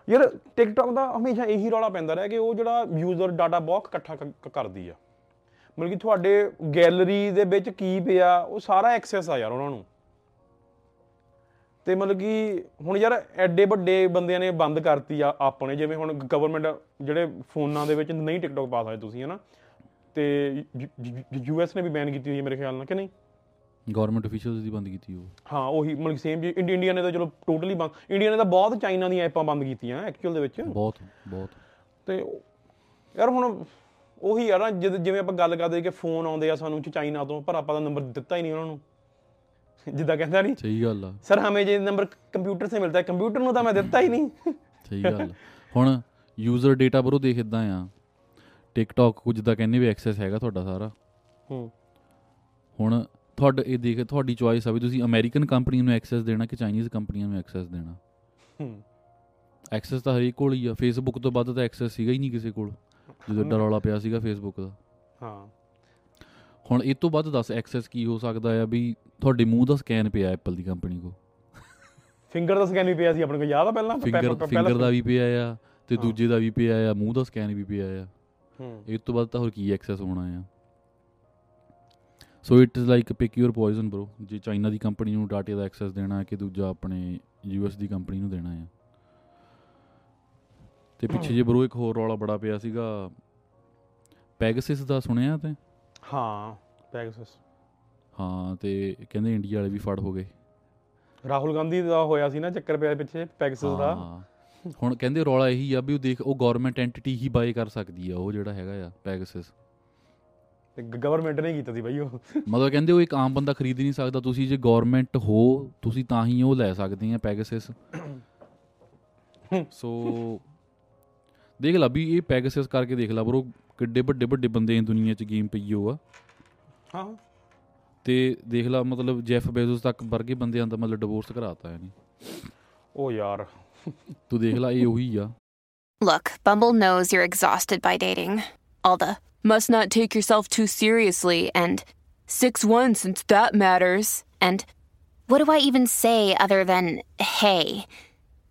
ਯਾਰ ਟਿਕਟੌਕ ਦਾ ਹਮੇਸ਼ਾ ਇਹੀ ਰੌਲਾ ਪੈਂਦਾ ਰਿਹਾ ਕਿ ਉਹ ਜਿਹੜਾ ਯੂਜ਼ਰ ਡਾਟਾ ਬਹੁਤ ਇਕੱਠਾ ਕਰਦੀ ਆ। ਮਤਲਬ ਕਿ ਤੁਹਾਡੇ ਗੈਲਰੀ ਦੇ ਵਿੱਚ ਕੀ ਪਿਆ ਉਹ ਸਾਰਾ ਐਕਸੈਸ ਆ ਯਾਰ ਉਹਨਾਂ ਨੂੰ। ਤੇ ਮਤਲਬ ਕਿ ਹੁਣ ਯਾਰ ਐਡੇ ਵੱਡੇ ਬੰਦਿਆਂ ਨੇ ਬੰਦ ਕਰਤੀ ਆ ਆਪਣੇ ਜਿਵੇਂ ਹੁਣ ਗਵਰਨਮੈਂਟ ਜਿਹੜੇ ਫੋਨਾਂ ਦੇ ਵਿੱਚ ਨਹੀਂ ਟਿਕਟੌਕ ਪਾ ਸਕਦੇ ਤੁਸੀਂ ਹਨਾ? ਤੇ ਯੂਐਸ ਨੇ ਵੀ ਬੈਨ ਕੀਤੀ ਹੋਈ ਹੈ ਮੇਰੇ ਖਿਆਲ ਨਾਲ ਕਿ ਨਹੀਂ? ਗਵਰਨਮੈਂਟ ਅਫੀਸ਼ੀਅਲਸ ਦੀ ਬੰਦ ਕੀਤੀ ਉਹ ਹਾਂ ਉਹੀ ਮਤਲਬ ਸੇਮ ਜੀ ਇੰਡੀ- ਇੰਡੀਆ ਨੇ ਤਾਂ ਚਲੋ ਟੋਟਲੀ ਬੰਦ ਇੰਡੀਆ ਨੇ ਤਾਂ ਬਹੁਤ ਚਾਈਨਾ ਦੀਆਂ ਐਪਾਂ ਬੰਦ ਕੀਤੀਆਂ ਐਕਚੁਅਲ ਦੇ ਵਿੱਚ। ਬਹੁਤ ਬਹੁਤ। ਤੇ ਯਾਰ ਹੁਣ ਉਹੀ ਜਦ ਜਿਵੇਂ ਆਪਾਂ ਗੱਲ ਕਰਦੇ ਕਿ ਫੋਨ ਆਉਂਦੇ ਆ ਸਾਨੂੰ ਚਾਈਨਾ ਤੋਂ ਪਰ ਆਪਾਂ ਦਾ ਨੰਬਰ ਦਿੱਤਾ ਹੀ ਨਹੀਂ ਉਹਨਾਂ ਨੂੰ। ਜਿੱਦਾਂ ਕਹਿੰਦਾ ਨਹੀਂ ਸਹੀ ਗੱਲ ਆ। ਸਰ ਹਮੇ ਜੇ ਨੰਬਰ ਕੰਪਿਊਟਰ ਸੇ ਮਿਲता है ਕੰਪਿਊਟਰ ਨੂੰ ਤਾਂ ਮੈਂ ਦਿੱਤਾ ਹੀ ਨਹੀਂ। ਸਹੀ ਗੱਲ। ਹੁਣ ਯੂਜ਼ਰ ਡੇਟਾ ਬਰੋ ਦੇਖ ਇਦਾਂ ਆ। ਟਿਕਟੌਕ ਕੁਝ ਦਾ ਕਹਿੰਦੇ ਵੀ ਐਕਸੈਸ ਹੈਗਾ ਤੁਹਾਡਾ ਸਾਰਾ। ਹੂੰ। ਹੁਣ ਤੁਹਾਡਾ ਇਹ ਦੇਖ ਤੁਹਾਡੀ ਚੁਆਇਸ ਆ ਵੀ ਤੁਸੀਂ ਅਮਰੀਕਨ ਕੰਪਨੀ ਨੂੰ ਐਕਸੈਸ ਦੇਣਾ ਕਿ ਚਾਈਨੀਜ਼ ਕੰਪਨੀਆਂ ਨੂੰ ਐਕਸੈਸ ਦੇਣਾ। ਹੂੰ। ਐਕਸੈਸ ਤਾਂ ਹਰੇਕ ਕੋਲ ਹੀ ਆ। ਫੇਸਬੁੱਕ ਤੋਂ ਵੱਧ ਤਾਂ ਐਕਸੈਸ ਸੀਗਾ ਹੀ ਨਹੀਂ ਕਿਸੇ ਕੋਲ। ਜਦੋਂ ਏਡਾ ਰੌਲਾ ਪਿਆ ਸੀਗਾ ਫੇਸਬੁੱਕ ਦਾ। ਹਾਂ। ਹੁਣ ਇਹ ਤੋਂ ਵੱਧ ਦੱਸ ਐਕਸੈਸ ਕੀ ਹੋ ਸਕਦਾ ਆ ਵੀ ਤੁਹਾਡੇ ਮੂੰਹ ਦਾ ਸਕੈਨ ਪਿਆ ਐਪਲ ਦੀ ਕੰਪਨੀ ਕੋ ਫਿੰਗਰ ਦਾ ਸਕੈਨ ਵੀ ਪਿਆ ਸੀ ਆਪਣੇ ਕੋਲ ਯਾਦ ਆ ਪਹਿਲਾਂ? ਫਿੰਗਰ ਫਿੰਗਰ ਦਾ ਵੀ ਪਿਆ ਆ ਤੇ ਹਾਂ। ਦੂਜੇ ਦਾ ਵੀ ਪਿਆ ਆ ਮੂੰਹ ਦਾ ਸਕੈਨ ਵੀ ਪਿਆ ਆ। ਹੂੰ। ਇਹ ਤੋਂ ਵੱਧ ਤਾਂ ਹੋਰ ਕੀ ਐਕਸੈਸ ਹੋਣਾ ਆ? So it is like pick your poison bro ਜੇ ਚਾਈਨਾ ਦੀ ਕੰਪਨੀ ਨੂੰ ਡਾਟੇ ਦਾ ਐਕਸੈਸ ਦੇਣਾ ਹੈ ਕਿ ਦੂਜਾ ਆਪਣੇ ਯੂਐਸ ਦੀ ਕੰਪਨੀ ਨੂੰ ਦੇਣਾ ਆ। ਤੇ ਪਿੱਛੇ ਜੇ ਬ్రో ਇੱਕ ਹੋਰ ਰੌਲਾ ਬੜਾ ਪਿਆ ਸੀਗਾ ਪੈਗਸਿਸ ਦਾ ਸੁਣਿਆ ਤੇ? ਹਾਂ ਪੈਗਸਸ ਹਾਂ ਤੇ ਕਹਿੰਦੇ ਇੰਡੀਆ ਵਾਲੇ ਵੀ ਫੜ ਹੋ ਗਏ। ਰਾਹੁਲ ਗਾਂਧੀ ਦਾ ਹੋਇਆ ਸੀ ਨਾ ਚੱਕਰ ਪਿਆ ਪਿੱਛੇ ਪੈਗਸਸ ਦਾ। ਹੁਣ ਕਹਿੰਦੇ ਰੌਲਾ ਇਹੀ ਆ ਵੀ ਉਹ ਦੇਖ ਉਹ ਗਵਰਨਮੈਂਟ ਐਂਟੀਟੀ ਹੀ ਬਾਏ ਕਰ ਸਕਦੀ ਆ ਉਹ ਜਿਹੜਾ ਹੈਗਾ ਆ ਪੈਗਸਿਸ ਤੇ ਗਵਰਨਮੈਂਟ ਨੇ ਕੀਤਾ ਸੀ ਬਾਈ ਉਹ। ਮਤਲਬ ਕਹਿੰਦੇ ਉਹ ਇੱਕ ਆਮ ਬੰਦਾ ਖਰੀਦ ਨਹੀਂ ਸਕਦਾ ਤੁਸੀਂ ਜੇ ਗਵਰਨਮੈਂਟ ਹੋ ਤੁਸੀਂ ਤਾਂ ਹੀ ਉਹ ਲੈ ਸਕਦੇ ਆ ਪੈਗਸਿਸ ਸੋ ਦੇਖ ਲਾ ਵੀ ਇਹ ਪੈਗਸਿਸ ਕਰਕੇ ਦੇਖ ਲਾ ਬਰੋ ਕਿੱਡੇ ਵੱਡੇ ਵੱਡੇ ਬੰਦੇ ਇਸ ਦੁਨੀਆ 'ਚ ਗੇਮ ਪਈ ਹੋ ਆ ਹਾਂ ਤੇ ਦੇਖ ਲਾ ਮਤਲਬ ਜੈਫ ਬੇਜ਼ੋਸ ਤੱਕ ਵਰਗੇ ਬੰਦਿਆਂ ਦਾ ਮਤਲਬ ਡਿਵੋਰਸ ਕਰਾਤਾ ਇਹਨੇ ਉਹ ਯਾਰ ਤੂੰ ਦੇਖ ਲਾ ਇਹ ਉਹੀ ਆ Look, Bumble knows you're exhausted by dating. All the must not take yourself too seriously and 6 1 since that matters. And what do I even say other than hey?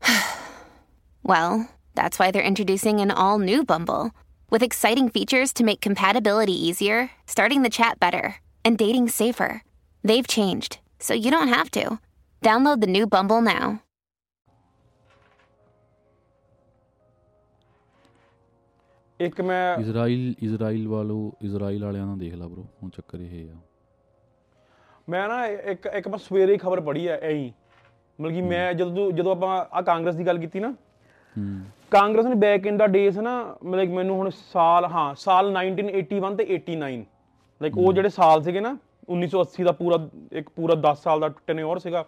well, that's why they're introducing an all new Bumble With exciting features to make compatibility easier, starting the chat better, and dating safer. They've changed, so you don't have to. Download the new Bumble now. ਇੱਕ ਮੈਂ ਇਜ਼ਰਾਈਲ ਇਜ਼ਰਾਈਲ ਵਾਲੋ ਇਜ਼ਰਾਈਲ ਵਾਲਿਆਂ ਦਾ ਦੇਖ ਲਾ ਬ్రో ਹੁਣ ਚੱਕਰ ਇਹ ਆ ਮੈਂ ਨਾ ਇੱਕ ਇੱਕ ਮੈਂ ਸਵੇਰੇ ਖਬਰ ਪੜ੍ਹੀ ਐ ਐਂ ਮਤਲਬ ਕਿ ਮੈਂ ਜਦੋਂ ਜਦੋਂ ਆਪਾਂ ਆ ਕਾਂਗਰਸ ਦੀ ਗੱਲ ਕੀਤੀ ਨਾ ਹੂੰ ਕਾਂਗਰਸ ਨੇ ਬੈਕ ਇਨ ਦਾ ਡੇਸ ਨਾ ਮਤਲਬ ਮੈਨੂੰ ਹੁਣ ਸਾਲ ਹਾਂ ਸਾਲ 1981 ਤੇ 89 ਲਾਈਕ ਉਹ ਜਿਹੜੇ ਸਾਲ ਸੀਗੇ ਨਾ 1980 ਦਾ ਪੂਰਾ ਇੱਕ ਪੂਰਾ 10 ਸਾਲ ਦਾ ਟੈਨਿਓਰ ਸੀਗਾ।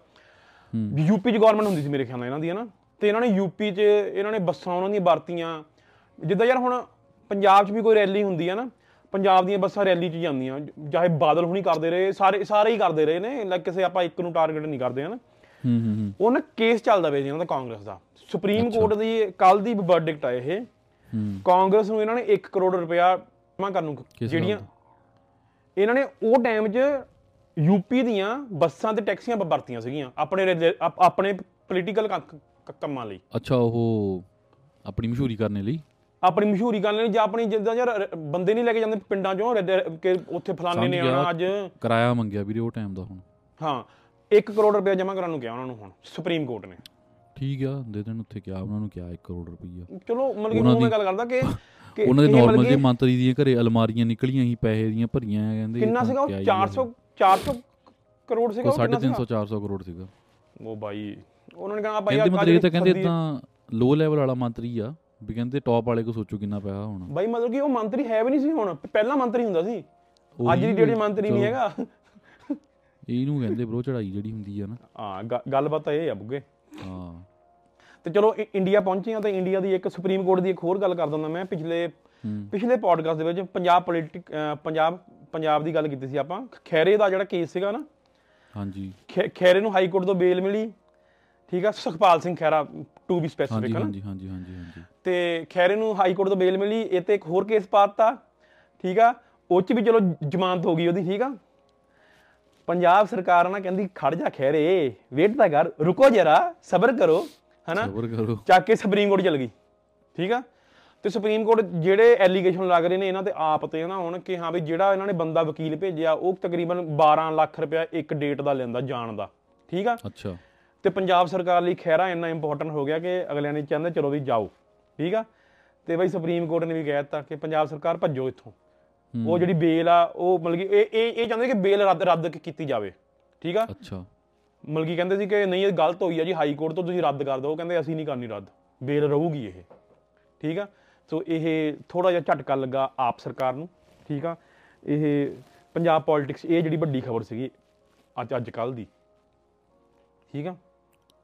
ਯੂਪੀ ਚ ਗਵਰਨਮੈਂਟ ਹੁੰਦੀ ਸੀ ਮੇਰੇ ਖਿਆਲ ਨਾਲ ਇਹਨਾਂ ਦੀ ਹਨਾ? ਤੇ ਇਹਨਾਂ ਨੇ ਯੂਪੀ ਚ ਇਹਨਾਂ ਨੇ ਬੱਸਾਂ ਉਹਨਾਂ ਦੀਆਂ ਵਰਤੀਆਂ। ਜਿੱਦਾਂ ਯਾਰ ਹੁਣ ਪੰਜਾਬ 'ਚ ਵੀ ਕੋਈ ਰੈਲੀ ਹੁੰਦੀ ਆ ਨਾ ਪੰਜਾਬ ਦੀਆਂ ਬੱਸਾਂ ਰੈਲੀ 'ਚ ਜਾਂਦੀਆਂ। ਚਾਹੇ ਬਾਦਲ ਹੁਣੀ ਕਰਦੇ ਰਹੇ ਸਾਰੇ ਸਾਰੇ ਹੀ ਕਰਦੇ ਰਹੇ ਨੇ। ਲਾਈਕ ਕਿਸੇ ਆਪਾਂ ਇੱਕ ਨੂੰ ਟਾਰਗੇਟ ਨਹੀਂ ਕਰਦੇ ਹਨਾ? ਹੂੰ ਹੂੰ ਉਹ ਨਾ ਕੇਸ ਚੱਲਦਾ ਪਿਆ ਜੀ ਇਹਨਾਂ ਦਾ ਕਾਂਗਰਸ ਦਾ। ਸੁਪਰੀਮ ਕੋਰਟ ਦੀ ਕੱਲ ਦੀ ਵਰਡਿਕਟ ਆ ਇਹ। ਹੂੰ। ਕਾਂਗਰਸ ਨੂੰ ਇਹਨਾਂ ਨੇ 1 ਕਰੋੜ ਰੁਪਇਆ ਜਮ੍ਹਾਂ ਕਰਨ ਨੂੰ ਜਿਹੜੀਆਂ ਇਹਨਾਂ ਨੇ ਉਹ ਟਾਈਮ 'ਚ ਯੂਪੀ ਦੀਆਂ ਬੱਸਾਂ ਤੇ ਟੈਕਸੀਆਂ ਵਰਤੀਆਂ ਸੀਗੀਆਂ ਆਪਣੇ ਆਪਣੇ ਪੋਲੀਟੀਕਲ ਕੰਮਾਂ ਲਈ। ਅੱਛਾ ਉਹ ਆਪਣੀ ਮਸ਼ਹੂਰੀ ਕਰਨ ਲਈ? ਆਪਣੀ ਮਸ਼ਹੂਰੀ ਕਰਨ ਲਈ ਜਾਂ ਆਪਣੀ ਜਿੱਦਾਂ ਯਾਰ ਬੰਦੇ ਨਹੀਂ ਲੈ ਕੇ ਜਾਂਦੇ ਪਿੰਡਾਂ 'ਚੋਂ ਕਿ ਉੱਥੇ ਫਲਾਣੇ ਨੇ। ਆਉਣਾ ਅੱਜ। ਕਿਰਾਇਆ ਮੰਗਿਆ ਵੀਰੇ ਉਹ ਟਾਈਮ ਦਾ ਹੁਣ। ਹਾਂ। 1 ਕਰੋੜ ਰੁਪਇਆ ਜਮ੍ਹਾਂ ਕਰਨ ਨੂੰ ਕਿਹਾ ਉਹਨਾਂ ਨੂੰ ਹੁਣ ਸੁਪਰੀਮ ਕੋਰਟ ਨੇ। ਠੀਕ ਆ ਦੇ ਦੇਣ ਉੱਥੇ ਕਿਹਾ ਉਹਨਾਂ ਨੂੰ ਕਿਹਾ 1 ਕਰੋੜ ਰੁਪਈਆ। ਚਲੋ ਮਤਲਬ ਕਿ ਮੈਂ ਗੱਲ ਕਰਦਾ ਕਿ ਉਹਨਾਂ ਦੇ ਨਾਰਮਲ ਜੇ ਮੰਤਰੀ ਦੀਆਂ ਘਰੇ ਅਲਮਾਰੀਆਂ ਨਿਕਲੀਆਂ ਸੀ ਪੈਸੇ ਦੀਆਂ ਭਰੀਆਂ ਆ, ਕਹਿੰਦੇ ਕਿੰਨਾ ਤਾਂ ਸੀਗਾ ਉਹ? ਕਿਆ ਹੀ 400 400 ਕਰੋੜ ਸੀਗਾ ਉਹ? ਉਹ ਕਿੰਨਾ 350 ਸੀਗਾ 400 ਕਰੋੜ ਸੀਗਾ। ਉਹ ਬਾਈ ਉਹਨਾਂ ਨੇ ਕਹਾ ਬਾਈ ਕਹਿੰਦੇ ਇਹ ਤਾਂ ਕਹਿੰਦੇ ਇਦਾਂ ਲੋ ਲੈਵਲ ਵਾਲਾ ਮੰਤਰੀ ਆ ਵੀ ਕਹਿੰਦੇ ਟੌਪ ਵਾਲੇ ਕੋ ਸੋਚੋ ਕਿੰਨਾ ਪੈਸਾ ਹੋਣਾ। ਬਾਈ ਮਤਲਬ ਕਿ ਉਹ ਮੰਤਰੀ ਹੈ ਵੀ ਨਹੀਂ ਸੀ ਹੁਣ ਪਹਿਲਾਂ ਮੰਤਰੀ ਹੁੰਦਾ ਸੀ। ਅੱਜ ਦੀ 'ਚ ਮੰਤਰੀ ਨਹੀਂ। ਹੈਗਾ। ਇਹਨੂੰ ਕਹਿੰਦੇ ਬ్రో ਚੜਾਈ ਜਿਹੜੀ ਹੁੰਦੀ ਆ ਨਾ। ਹਾਂ ਗੱਲਬਾਤ ਤਾਂ ਇਹ ਆ ਬੁੱਗੇ। ਹਾਂ। ਤੇ ਚਲੋ ਇੰਡੀਆ ਪਹੁੰਚੇ ਆ ਤਾਂ ਇੰਡੀਆ ਦੀ ਇੱਕ ਸੁਪਰੀਮ ਕੋਰਟ ਦੀ ਇੱਕ ਹੋਰ ਗੱਲ ਕਰ ਦਿੰਦਾ ਮੈਂ ਪਿਛਲੇ ਪਿਛਲੇ ਪੋਡਕਾਸਟ ਦੇ ਵਿੱਚ ਪੰਜਾਬ ਪੋਲਿਟਿਕ ਪੰਜਾਬ ਪੰਜਾਬ ਦੀ ਗੱਲ ਕੀਤੀ ਸੀ ਆਪਾਂ। ਖੈਰੇ ਦਾ ਜਿਹੜਾ ਕੇਸ ਸੀਗਾ ਨਾ ਹਾਂਜੀ। ਖੈਰੇ ਨੂੰ ਹਾਈ ਕੋਰਟ ਤੋਂ ਬੇਲ ਮਿਲੀ ਠੀਕ ਆ? Sukhpal Singh Khaira to be specific ਹਾਂਜੀ ਹਾਂਜੀ ਹਾਂਜੀ ਹਾਂਜੀ ਤੇ ਖੈਰੇ ਨੂੰ ਹਾਈ ਕੋਰਟ ਤੋਂ ਬੇਲ ਮਿਲੀ ਇਹ ਤੇ ਇੱਕ ਹੋਰ ਕੇਸ ਪਾਤਾ ਠੀਕ ਆ? ਉਹ ਚ ਵੀ ਚਲੋ ਜ਼ਮਾਨਤ ਹੋ ਗਈ ਉਹਦੀ ਠੀਕ ਆ? ਪੰਜਾਬ ਸਰਕਾਰ ਨਾ ਕਹਿੰਦੀ ਖੜ ਜਾ ਖੈਰੇ ਵੇਟ ਤਾਂ ਕਰ ਰੁਕੋ ਜਰਾ ਸਬਰ ਕਰੋ ਹਨਾ? ਸਬਰ ਕਰੋ। ਚੱਕ ਕੇ ਸੁਪਰੀਮ ਕੋਰਟ ਚਲ ਗਈ ਠੀਕ ਆ? ਤੇ ਸੁਪਰੀਮ ਕੋਰਟ ਜਿਹੜੇ ਐਲੀਗੇਸ਼ਨ ਲੱਗ ਰਹੇ ਨੇ ਇਹਨਾਂ ਤੇ ਆਪ ਤੇ ਨਾ ਹੁਣ ਕਿ ਹਾਂ ਵੀ ਜਿਹੜਾ ਇਹਨਾਂ ਨੇ ਬੰਦਾ ਵਕੀਲ ਭੇਜਿਆ ਉਹ ਤਕਰੀਬਨ 12 ਲੱਖ ਰੁਪਇਆ ਇੱਕ ਡੇਟ ਦਾ ਲੈਂਦਾ ਜਾਣ ਦਾ ਠੀਕ ਆ? ਅੱਛਾ। ਤੇ ਪੰਜਾਬ ਸਰਕਾਰ ਲਈ ਖਹਿਰਾ ਇੰਨਾ ਇੰਪੋਰਟੈਂਟ ਹੋ ਗਿਆ ਕਿ ਅਗਲਿਆਂ ਨੇ ਚਾਹੁੰਦੇ ਚਲੋ ਵੀ ਜਾਓ ਠੀਕ ਆ? ਤੇ ਬਈ ਸੁਪਰੀਮ ਕੋਰਟ ਨੇ ਵੀ ਕਹਿ ਦਿੱਤਾ ਕਿ ਪੰਜਾਬ ਸਰਕਾਰ ਭੱਜੋ ਇੱਥੋਂ। ਉਹ ਜਿਹੜੀ ਬੇਲ ਆ ਉਹ ਮਤਲਬ ਕਿ ਇਹ ਇਹ ਇਹ ਚਾਹੁੰਦੇ ਕਿ ਬੇਲ ਰੱਦ ਰੱਦ ਕੀਤੀ ਜਾਵੇ। ਠੀਕ ਆ? ਅੱਛਾ। ਮਤਲਬ ਕਿ ਕਹਿੰਦੇ ਸੀ ਕਿ ਨਹੀਂ ਇਹ ਗਲਤ ਹੋਈ ਆ ਜੀ ਹਾਈ ਕੋਰਟ ਤੋਂ ਤੁਸੀਂ ਰੱਦ ਕਰ ਦਿਓ। ਕਹਿੰਦੇ ਅਸੀਂ ਨਹੀਂ ਕਰਨੀ ਰੱਦ। ਬੇਲ ਰਹੂਗੀ ਇਹ। ਠੀਕ ਆ? ਸੋ ਇਹ ਥੋੜਾ ਜਿਹਾ ਝਟਕਾ ਲੱਗਾ ਆਪ ਸਰਕਾਰ ਨੂੰ। ਠੀਕ ਆ? ਇਹ ਪੰਜਾਬ ਪੋਲਿਟਿਕਸ ਇਹ ਜਿਹੜੀ ਵੱਡੀ ਖਬਰ ਸੀਗੀ ਅੱਜ ਅੱਜ ਕੱਲ ਦੀ। ਠੀਕ ਆ?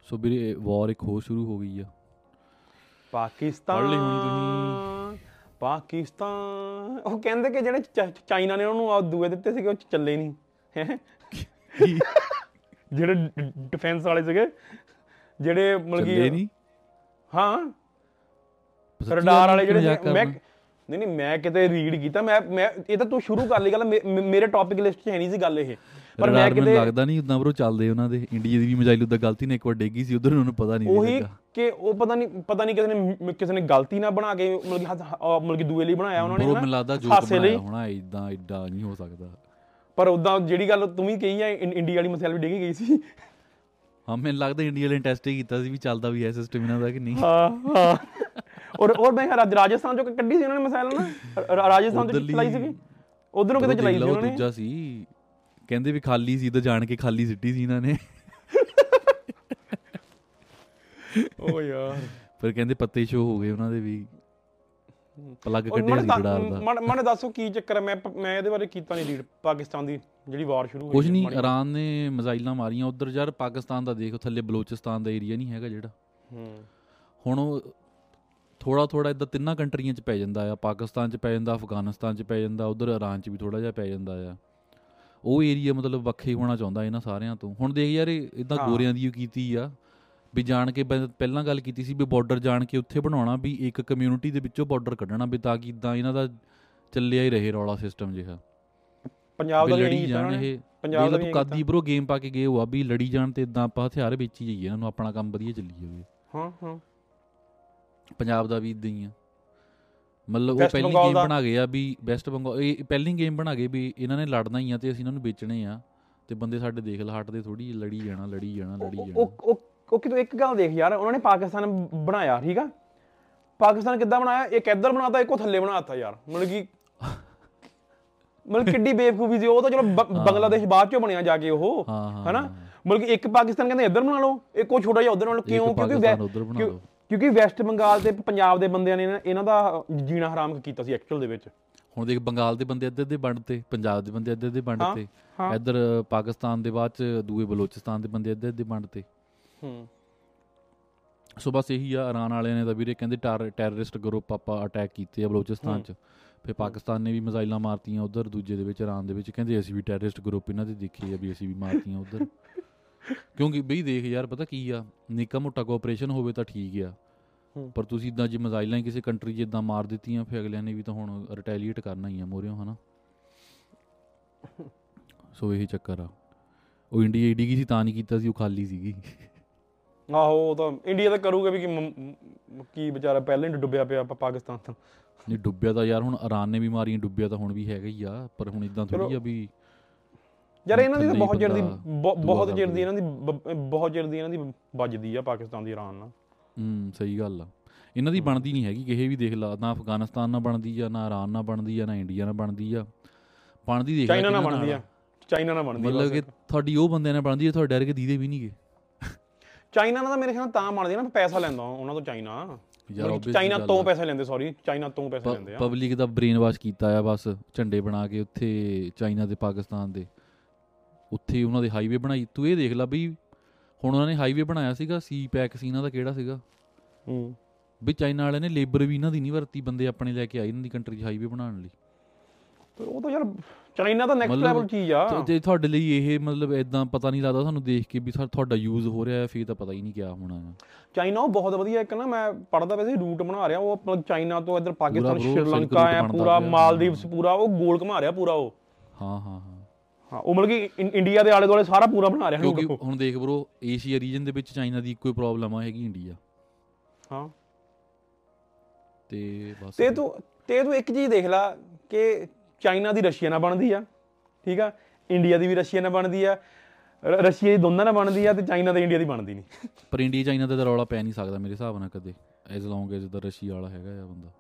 ਸੋ ਵੀਰੇ ਵਾਰ ਇੱਕ ਹੋਰ ਸ਼ੁਰੂ ਹੋ ਗਈ ਆ। ਪਾਕਿਸਤਾਨ ਪਾਕਿਸਤਾਨ। ਉਹ ਕਹਿੰਦੇ ਕਿ ਜਿਹੜੇ ਚ- ਚਾਈਨਾ ਨੇ ਉਹਨੂੰ ਆ ਦੂਏ ਦਿੱਤੇ ਸੀਗੇ ਉਹ ਚ ਚੱਲੇ ਨਹੀਂ। ਹੈਂ? ਜਿਹੜੇ ਡਿਫੈਂਸ ਵਾਲੇ ਸੀਗੇ ਜਿਹੜੇ ਮਤਲਬ ਚੱਲੇ ਕਿ ਨਹੀਂ? ਹਾਂ। ਸੱਚੀ ਰਡਾਰ ਵਾਲੇ ਜਿਹੜੇ ਮਜ਼ਾਕ ਮੈਂ ਕਰਨਾ? ਨਹੀਂ ਨਹੀਂ ਮੈਂ ਕਿਤੇ ਰੀਡ ਕੀਤਾ ਮੈਂ ਮੈਂ ਇਹ ਤਾਂ ਤੂੰ ਸ਼ੁਰੂ ਕਰ ਲਈ ਗੱਲ ਮੇ- ਮੇ- ਮੇਰੇ ਟੌਪਿਕ ਲਿਸਟ 'ਚ ਹੈ ਨਹੀਂ ਸੀ ਗੱਲ ਇਹ। ਪਰ ਮੈਂ ਕਿਤੇ ਲੱਗਦਾ ਨਹੀਂ ਉਦਾਂ ਬਰੋ ਚੱਲਦੇ ਉਹਨਾਂ ਦੇ ਇੰਡੀਆ ਦੀ ਵੀ ਮਿਜ਼ਾਈਲ ਉਦਾਂ ਗਲਤੀ ਨਾਲ ਇੱਕ ਵਾਰ ਡੇਗੀ ਸੀ ਉਧਰ ਉਹਨੂੰ ਪਤਾ ਨਹੀਂ ਉਹੀ ਕਿ ਉਹ ਪਤਾ ਨਹੀਂ ਪਤਾ ਨਹੀਂ ਕਿਸੇ ਨੇ ਕਿਸੇ ਨੇ ਗਲਤੀ ਨਾਲ ਬਣਾ ਕੇ ਮਤਲਬ ਕਿ ਮਤਲਬ ਕਿ ਦੂਏ ਲਈ ਬਣਾਇਆ ਉਹਨਾਂ ਨੇ ਬਰੋ ਹਨਾ, ਮੈਨੂੰ ਲੱਗਦਾ ਜੋਕ ਬਣਾਇਆ ਹੋਣਾ ਇਦਾਂ ਐਡਾ ਨਹੀਂ ਹੋ ਸਕਦਾ। ਪਰ ਉਦਾਂ ਜਿਹੜੀ ਗੱਲ ਤੂੰ ਵੀ ਕਹੀ ਆ ਇੰਡੀਆ ਵਾਲੀ ਮਸਲ ਵੀ ਡਿੱਗੀ ਗਈ ਸੀ। ਹਾਂ ਮੈਨੂੰ ਲੱਗਦਾ ਇੰਡੀਆ ਵਾਲੇ ਟੈਸਟ ਹੀ ਕੀਤਾ ਸੀ ਵੀ ਚੱਲਦਾ ਵੀ ਹੈ ਸਿਸਟਮ ਇਹਨਾਂ ਦਾ ਕਿ ਨਹੀਂ। ਹਾਂ ਹਾਂ। ਔਰ ਔਰ ਮੈਂ ਰਾਜ- ਰਾਜਸਥਾਨ ਚੋਂ ਕੱਢੀ ਸੀ ਉਹਨਾਂ ਨੇ ਮਸਾਇਲ ਨਾ? ਰਾਜਸਥਾਨ ਉੱਧਰਲੀ- ਚਲਾਈ ਸੀਗੀ? ਉਧਰੋਂ ਕਿਤੇ ਚਲਾਈ ਸੀ ਉਹਨਾਂ ਨੇ? ਦੂਜਾ ਸੀ। ਕਹਿੰਦੇ ਵੀ ਖਾਲੀ ਸੀ ਤਾਂ ਜਾਣ ਕੇ ਖਾਲੀ ਸਿੱਟੀ ਸੀ ਇਹਨਾਂ ਨੇ। ਓ ਯਾਰ। ਫਿਰ ਕਹਿੰਦੇ ਪੱਤੇ ਸ਼ੋ ਹੋ ਗਏ ਉਹਨਾਂ ਦੇ ਵੀ। ਪਲੱਗ ਕੱਢਿਆ ਸੀ ਰਡਾਰ ਦਾ। ਮਨ ਦੱਸੋ ਕੀ ਚੱਕਰ ਮੈਂ ਮੈਂ ਇਹਦੇ ਬਾਰੇ ਕੀਤਾ ਨਹੀਂ ਰੀਡ। ਪਾਕਿਸਤਾਨ ਦੀ ਜਿਹੜੀ ਵਾਰ ਸ਼ੁਰੂ ਹੋਈ ਕੁਝ ਨਹੀਂ ਇਰਾਨ ਨੇ ਮਿਜ਼ਾਈਲਾਂ ਮਾਰੀਆਂ। ਉਧਰ ਯਾਰ ਪਾਕਿਸਤਾਨ ਦਾ ਦੇਖ ਥੱਲੇ ਬਲੋਚਿਸਤਾਨ ਦਾ ਏਰੀਆ ਨਹੀਂ ਹੈਗਾ ਜਿਹੜਾ। ਹੂੰ। ਹੁਣ ਉਹ ਥੋੜਾ ਥੋੜਾ ਇਦਾਂ ਤਿੰਨਾਂ ਕੰਟਰੀਆਂ 'ਚ ਪੈ ਜਾਂਦਾ ਆ। ਪਾਕਿਸਤਾਨ 'ਚ ਪੈ ਜਾਂਦਾ ਅਫਗਾਨਿਸਤਾਨ 'ਚ ਪੈ ਜਾਂਦਾ ਉਧਰ ਇਰਾਨ 'ਚ ਵੀ ਥੋੜਾ ਜਿਹਾ ਪੈ ਜਾਂਦਾ ਆ। ਉਹ ਏਰੀਆ ਮਤਲਬ ਵੱਖੇ ਹੋਣਾ ਚਾਹੁੰਦਾ ਇਹਨਾਂ ਸਾਰਿਆਂ ਤੋਂ। ਹੁਣ ਦੇਖ ਯਾਰ ਇਦਾਂ। ਗੋਰਿਆਂ ਦੀ ਕੀਤੀ ਆ ਵੀ ਜਾਣ ਕੇ ਪਹਿ- ਪਹਿਲਾਂ ਗੱਲ ਕੀਤੀ ਸੀ ਵੀ ਬਾਰਡਰ ਜਾਣ ਕੇ ਉੱਥੇ ਬਣਾਉਣਾ ਵੀ ਇੱਕ ਕਮਿਊਨਿਟੀ ਦੇ ਵਿੱਚੋਂ ਬਾਰਡਰ ਕੱਢਣਾ ਵੀ ਤਾਂ ਕਿ ਇਦਾਂ ਇਹਨਾਂ ਦਾ ਚੱਲਿਆ ਹੀ ਰਹੇ ਰੌਲਾ ਸਿਸਟਮ ਜਿਹਾ। ਪੰਜਾਬ ਦਾ ਲੜੀ ਜਾਣ। ਇਹ ਪੰਜਾਬ ਦਾ ਇਹੀ ਕਾਦੀ ਬਰੋ ਗੇਮ ਪਾ ਕੇ ਗਏ ਹੋਆ ਵੀ ਲੜੀ ਜਾਣ ਤੇ ਇਦਾਂ ਆਪਾਂ ਹਥਿਆਰ ਵੇਚੀ ਜਾਈਏ ਇਹਨਾਂ ਨੂੰ ਆਪਣਾ ਕੰਮ ਵਧੀਆ ਚੱਲੀ ਜਾਵੇ। ਹਾਂ ਹਾਂ। ਪੰਜਾਬ ਦਾ ਵੀ ਇਦਾਂ ਹੀ ਆ। ਮਤਲਬ ਉਹ ਪਹਿਲੀ ਗੇਮ ਬਣਾ ਗਏ ਆ ਵੀ ਵੈਸਟ ਬੰਗਾਲ ਇਹ ਪਹਿਲੀ ਗੇਮ ਬਣਾ ਗਏ ਵੀ ਇਹਨਾਂ ਨੇ ਲੜਨਾ ਹੀ ਆ ਤੇ ਅਸੀਂ ਇਹਨਾਂ ਨੂੰ ਵੇਚਣੇ ਆ ਤੇ ਬੰਦੇ ਸਾਡੇ ਦੇਖ ਲ ਹਟਦੇ ਥੋੜੀ ਲੜੀ ਜਾਣਾ ਲੜੀ ਜਾਣਾ ਲੜੀ ਜਾਣਾ। ਉਹ ਉਹ ਕਿਤੋਂ ਇੱਕ ਗੱਲ ਦੇਖ ਯਾਰ ਉਹਨਾਂ ਨੇ ਪਾਕਿਸਤਾਨ ਬਣਾਇਆ ਠੀਕ ਆ? ਪਾਕਿਸਤਾਨ ਕਿੱਦਾਂ ਬਣਾਇਆ? ਇੱਕ ਇੱਧਰ ਬਣਾਤਾ ਇੱਕ ਥੱਲੇ ਬਣਾਤਾ ਯਾਰ। ਮਤਲਬ ਕਿ ਮਤਲਬ ਕਿੱਡੀ ਬੇਵਕੂਫੀ ਸੀ ਉਹ ਤਾਂ ਚਲੋ ਬੰਗਲਾਦੇਸ਼ ਬਾਅਦ ਚੋਂ ਬਣਿਆ ਜਾ ਕੇ ਉਹ ਹਨਾ। ਮਤਲਬ ਕਿ ਇੱਕ ਪਾਕਿਸਤਾਨ ਕਹਿੰਦੇ ਇੱਧਰ ਬਣਾ ਲਓ ਇੱਕ ਉਹ ਛੋਟਾ ਜਿਹਾ ਉੱਧਰ ਬਣਾ ਲਓ ਕਿਉਂ? ਕਿਉਂਕਿ ਕਿਉਂਕਿ ਵੈਸਟ ਬੰਗਾਲ ਤੇ ਪੰਜਾਬ ਦੇ ਬੰਦਿਆਂ ਨੇ ਇਹਨਾਂ ਦਾ ਜੀਣਾ ਹਰਾਮ ਕੀਤਾ ਸੀ ਐਕਚੁਅਲ ਦੇ ਵਿੱਚ। ਹੁਣ ਦੇਖ ਬੰਗਾਲ ਦੇ ਬੰਦੇ ਅੱਧੇ ਅੱਧੇ ਵੰਡ ਤੇ ਪੰਜਾਬ ਦੇ ਬੰਦੇ ਅੱਧੇ ਅੱਧੇ ਵੰਡ ਤੇ। ਇੱਧਰ ਪਾਕਿਸਤਾਨ ਦੇ ਬਾਅਦ ਚ ਦੂਏ ਬਲੋਚਿਸਤਾਨ ਦੇ ਬੰਦੇ ਅੱਧੇ ਅੱਧੇ ਵੰਡ ਤੇ। ਹੂੰ। ਸੋ ਬਸ ਇਹੀ ਆ ਇਰਾਨ ਵਾਲਿਆਂ ਨੇ ਤਾਂ ਵੀਰੇ ਕਹਿੰਦੇ ਟੈਰਰਿਸਟ ਗਰੁੱਪ ਆਪਾਂ ਅਟੈਕ ਕੀਤੇ ਆ ਬਲੋਚਿਸਤਾਨ ਚ। ਫਿਰ ਪਾਕਿਸਤਾਨ ਨੇ ਵੀ ਮਿਜ਼ਾਈਲਾਂ ਮਾਰਤੀਆਂ ਉਧਰ ਦੂਜੇ ਦੇ ਵਿੱਚ ਇਰਾਨ ਦੇ ਵਿੱਚ। ਕਹਿੰਦੇ ਅਸੀਂ ਵੀ ਟੈਰਰਿਸਟ ਗਰੁੱਪ ਇਹਨਾਂ ਦੇ ਦੇਖੇ ਆ ਵੀ ਅਸੀਂ ਵੀ ਮਾਰਤੀਆਂ ਉਧਰ। ਕਿਉਂਕਿ ਬਈ ਦੇਖ ਯਾਰ ਪਤਾ ਕੀ ਆ? ਨਿੱਕਾ ਮੋਟਾ ਕੋਆਪਰੇਸ਼ਨ ਹੋਵੇ ਤਾਂ ਠੀਕ ਆ। ਪਰ ਤੁਸੀਂ ਇਦਾਂ ਜੇ ਮਿਜ਼ਾਈਲਾਂ ਕਿਸੇ ਕੰਟਰੀ 'ਚ ਇਦਾਂ ਮਾਰ ਦਿੱਤੀਆਂ ਫਿਰ ਅਗਲਿਆਂ ਨੇ ਵੀ ਤਾਂ ਹੁਣ ਰਿਟੈਲੀਏਟ ਕਰਨਾ ਹੀ ਆ ਮੋਰਿਓ ਹਨਾ? ਸੋ ਇਹੀ ਚੱਕਰ ਆ। ਉਹ ਇੰਡੀਆ ਈਡੀ ਕੀ ਸੀ ਤਾਂ ਨਹੀਂ ਕੀਤਾ ਸੀ ਉਹ ਖਾਲੀ ਸੀਗੀ। ਆਹੋ ਉਹ ਤਾਂ ਇੰਡੀਆ ਤਾਂ ਕਰੂਗਾ ਵੀ ਕਿ ਕੀ ਵਿਚਾਰਾ ਪਹਿਲਾਂ ਹੀ ਡੁੱਬਿਆ ਪਿਆ ਪਾਕਿਸਤਾਨ ਤਾਂ। ਨਹੀਂ ਡੁੱਬਿਆ ਤਾਂ ਯਾਰ ਹੁਣ ਇਰਾਨ ਨੇ ਵੀ ਮਾਰੀਆਂ ਡੁੱਬਿਆ ਤਾਂ ਹੁਣ ਵੀ ਹੈਗਾ ਹੀ ਆ ਪਰ ਹੁਣ ਇਦਾਂ ਥੋੜੀ। ਆ ਵੀ ਯਾਰ ਇਹਨਾਂ ਦੀ ਤਾਂ ਬਹੁਤ ਚਿਰ ਦੀ ਬੰਦਾ ਬਹੁਤ ਚਿਰ ਦੀ ਇਹਨਾਂ ਦੀ ਬਹੁਤ ਚਿਰ ਦੀ ਇਹਨਾਂ ਦੀ ਵੱਜਦੀ ਆ ਪਾਕਿਸਤਾਨ ਦੀ ਇਰਾਨ ਨਾਲ। ਹੂੰ ਸਹੀ ਗੱਲ ਆ। ਇਹਨਾਂ ਦੀ ਬਣਦੀ ਨਹੀਂ ਹੈਗੀ ਕਿਸੇ ਵੀ ਦੇਖ ਲਾ ਨਾ ਅਫਗਾਨਿਸਤਾਨ ਨਾਲ ਬਣਦੀ ਆ ਨਾ ਇਰਾਨ ਨਾਲ ਬਣਦੀ ਆ ਨਾ ਇੰਡੀਆ ਨਾਲ ਬਣਦੀ ਆ। ਬਣਦੀ ਦੇਖ ਚਾਈਨਾ ਨਾਲ ਬਣਦੀ ਆ। ਚਾਈਨਾ ਨਾਲ ਬਣਦੀ ਮਤਲਬ ਕਿ। ਤੁਹਾਡੀ ਉਹ ਬੰਦਿਆਂ ਨਾਲ ਬਣਦੀ ਆ ਤੁਹਾਡੇ ਵਰਗੇ ਦੀਦੇ ਵੀ ਨਹੀਂਗੇ ਚਾਈਨਾ ਨਾਲ ਤਾਂ ਮੇਰੇ ਖਿਆਲ ਤਾਂ ਬਣਦੀ ਆ ਨਾ ਪੈਸਾ ਲੈਂਦਾ ਉਹਨਾਂ ਤੋਂ ਚਾਈਨਾ। ਚਾਈਨਾ ਤੋਂ। ਪੈਸੇ ਲੈਂਦੇ ਸੌਰੀ ਚਾਈਨਾ ਤੋਂ ਪੈਸੇ ਲੈਂਦੇ ਆ। ਪਬਲਿਕ ਦਾ ਬ੍ਰੇਨ ਵਾਸ਼ ਕੀਤਾ ਆ ਬਸ ਝੰਡੇ ਬਣਾ ਕੇ ਉੱਥੇ ਚਾਈਨਾ ਤੇ ਪਾਕਿਸਤਾਨ ਦੇ। ਉੱਥੇ ਉਹਨਾਂ ਦੇ ਹਾਈਵੇ ਬਣਾਈ ਤੂੰ ਇਹ ਦੇਖ ਲੈ ਬਈ ਹੁਣ ਉਹਨਾਂ ਨੇ ਹਾਈਵੇ ਬਣਾਇਆ ਸੀਗਾ ਸੀ ਪੈਕ ਸੀ ਇਹਨਾਂ ਦਾ ਕਿਹੜਾ ਸੀਗਾ? ਹੂੰ। ਵੀ ਚਾਈਨਾ ਵਾਲਿਆਂ ਨੇ ਲੇਬਰ ਵੀ ਇਹਨਾਂ ਦੀ ਨਹੀਂ ਵਰਤੀ ਬੰਦੇ ਆਪਣੇ ਲੈ ਕੇ ਆਏ ਇਹਨਾਂ ਦੀ ਕੰਟਰੀ 'ਚ ਹਾਈਵੇ ਬਣਾਉਣ ਲਈ। ਤੇ ਉਹ ਤਾਂ ਯਾਰ ਚਾਈਨਾ ਤਾਂ ਨੈਕਸਟ ਲੈਵਲ ਚੀਜ਼ ਆ। ਤੇ ਤੁਹਾਡੇ ਲਈ ਇਹ ਮਤਲਬ ਇਦਾਂ ਪਤਾ ਨਹੀਂ ਲੱਗਦਾ ਤੁਹਾਨੂੰ ਦੇਖ ਕੇ ਵੀ ਸਰ ਤੁਹਾਡਾ ਯੂਜ਼ ਹੋ ਰਿਹਾ ਹੈ ਫੇਰ ਤਾਂ ਪਤਾ ਹੀ ਨਹੀਂ ਕਿਆ ਹੋਣਾ ਹੈ। ਚਾਈਨਾ ਉਹ ਬਹੁਤ ਵਧੀਆ ਇੱਕ ਨਾ ਮੈਂ ਪੜਦਾ ਵੈਸੇ ਰੂਟ ਬਣਾ ਰਿਹਾ ਉਹ ਚਾਈਨਾ ਤੋਂ ਇੱਧਰ ਪਾਕਿਸਤਾਨ ਸ਼੍ਰੀਲੰਕਾ ਹੈ ਪੂਰਾ। ਮਾਲਦੀਵਸ ਪੂਰਾ ਉਹ ਗੋਲ ਘੁਮਾ ਰਿਹਾ ਪੂਰਾ ਉਹ। ਹਾਂ ਹਾਂ ਹਾਂ। ਹਾਂ ਉਹ ਮਤਲਬ ਕਿ ਇੰਡੀਆ ਦੇ ਆਲੇ ਦੁਆਲੇ ਸਾਰਾ ਪੂਰਾ ਬਣਾ ਰਿਹਾ ਕਿਉਂਕਿ। ਹੁਣ ਦੇਖ ਬਰੋ ਏਸ਼ੀਆ ਰੀਜਨ ਦੇ ਵਿੱਚ ਚਾਈਨਾ ਦੀ ਇੱਕੋ ਹੀ ਪ੍ਰੋਬਲਮ ਆ ਹੈਗੀ ਇੰਡੀਆ। ਹਾਂ। ਤੇ ਬਸ। ਤੇ ਤੂੰ ਤੇ ਤੂੰ ਇੱਕ ਚੀਜ਼ ਦੇਖ ਲੈ ਕਿ ਚਾਈਨਾ ਦੀ ਰਸ਼ੀਆ ਨਾਲ ਬਣਦੀ ਆ ਠੀਕ ਆ? ਇੰਡੀਆ ਦੀ ਵੀ ਰਸ਼ੀਆ ਨਾਲ ਬਣਦੀ ਆ ਰਸ਼ੀਆ ਦੀ ਦੋਨਾਂ ਨਾਲ ਬਣਦੀ ਆ ਤੇ ਚਾਈਨਾ ਤੇ ਇੰਡੀਆ ਦੀ ਬਣਦੀ ਨਹੀਂ। ਪਰ ਇੰਡੀਆ ਚਾਈਨਾ ਤਾਂ ਰੌਲਾ ਪੈ ਨਹੀਂ ਸਕਦਾ ਮੇਰੇ ਹਿਸਾਬ ਨਾਲ ਕਦੇ as long as the Russia ਵਾਲਾ ਹੈਗਾ ਆ ਬੰਦਾ।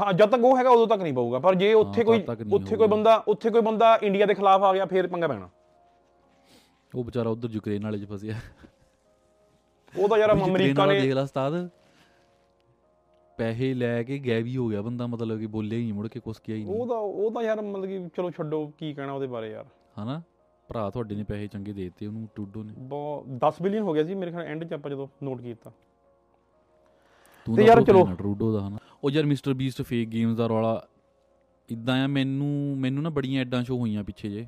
ਹਾਂ ਜਦ ਤੱਕ ਉਹ ਹੈਗਾ ਉਦੋਂ ਤੱਕ ਨਹੀਂ ਪਊਗਾ। ਪਰ ਜੇ ਉੱਥੇ ਕੋਈ ਤੱਕ ਨਹੀਂ ਉੱਥੇ ਕੋਈ ਹੋਊਗਾ। ਬੰਦਾ ਉੱਥੇ ਕੋਈ ਬੰਦਾ ਇੰਡੀਆ ਦੇ ਖਿਲਾਫ ਆ ਗਿਆ ਫੇਰ ਪੰਗਾ ਪੈਣਾ। ਉਹ ਵਿਚਾਰਾ ਉਧਰ ਯੂਕਰੇਨ ਵਾਲੇ 'ਚ ਫਸਿਆ। ਉਹ ਤਾਂ ਯਾਰ ਯੂਕਰੇਨ ਅਮਰੀਕਾ ਵਾਲਾ ਨੇ ਦੇਖ ਲਾ ਉਸਤਾਦ। ਪੈਸੇ ਲੈ ਕੇ ਗਾਇਬ ਹੀ ਹੋ ਗਿਆ ਬੰਦਾ ਮਤਲਬ ਕਿ ਬੋਲਿਆ ਹੀ ਨਹੀਂ ਮੁੜ ਕੇ ਕੁਛ ਕਿਹਾ ਹੀ ਉਹ ਨਹੀਂ ਤਾਂ ਉਹ ਤਾਂ ਯਾਰ ਮਤਲਬ ਕਿ ਚਲੋ ਛੱਡੋ ਕੀ ਕਹਿਣਾ ਉਹਦੇ ਬਾਰੇ ਯਾਰ। ਹਨਾ? ਭਰਾ ਤੁਹਾਡੇ ਨੇ ਪੈਸੇ ਚੰਗੇ ਦੇ ਦਿੱਤੇ ਉਹਨੂੰ ਟੂਡੋ ਨੇ। ਬਹੁਤ 10 ਬਿਲੀਅਨ ਹੋ ਗਿਆ ਸੀ ਮੇਰੇ ਖਿਆਲ ਐਂਡ ਚ ਆਪਾਂ ਜਦੋਂ ਨੋਟ ਕੀਤਾ। ਤੂੰ ਤੇ ਯਾਰ ਚਲੋ- ਟਰੂਡੋ ਦਾ ਹਨਾ। ਉਹ ਯਾਰ ਮਿਸਟਰ ਬੀਸਟ ਫੇਕ ਗੇਮਸ ਦਾ ਰੌਲਾ ਇਦਾਂ ਆ ਮੈਨੂੰ ਮੈਨੂੰ ਨਾ ਬੜੀਆਂ ਐਡਾਂ ਸ਼ੋ ਹੋਈਆਂ ਪਿੱਛੇ ਜੇ।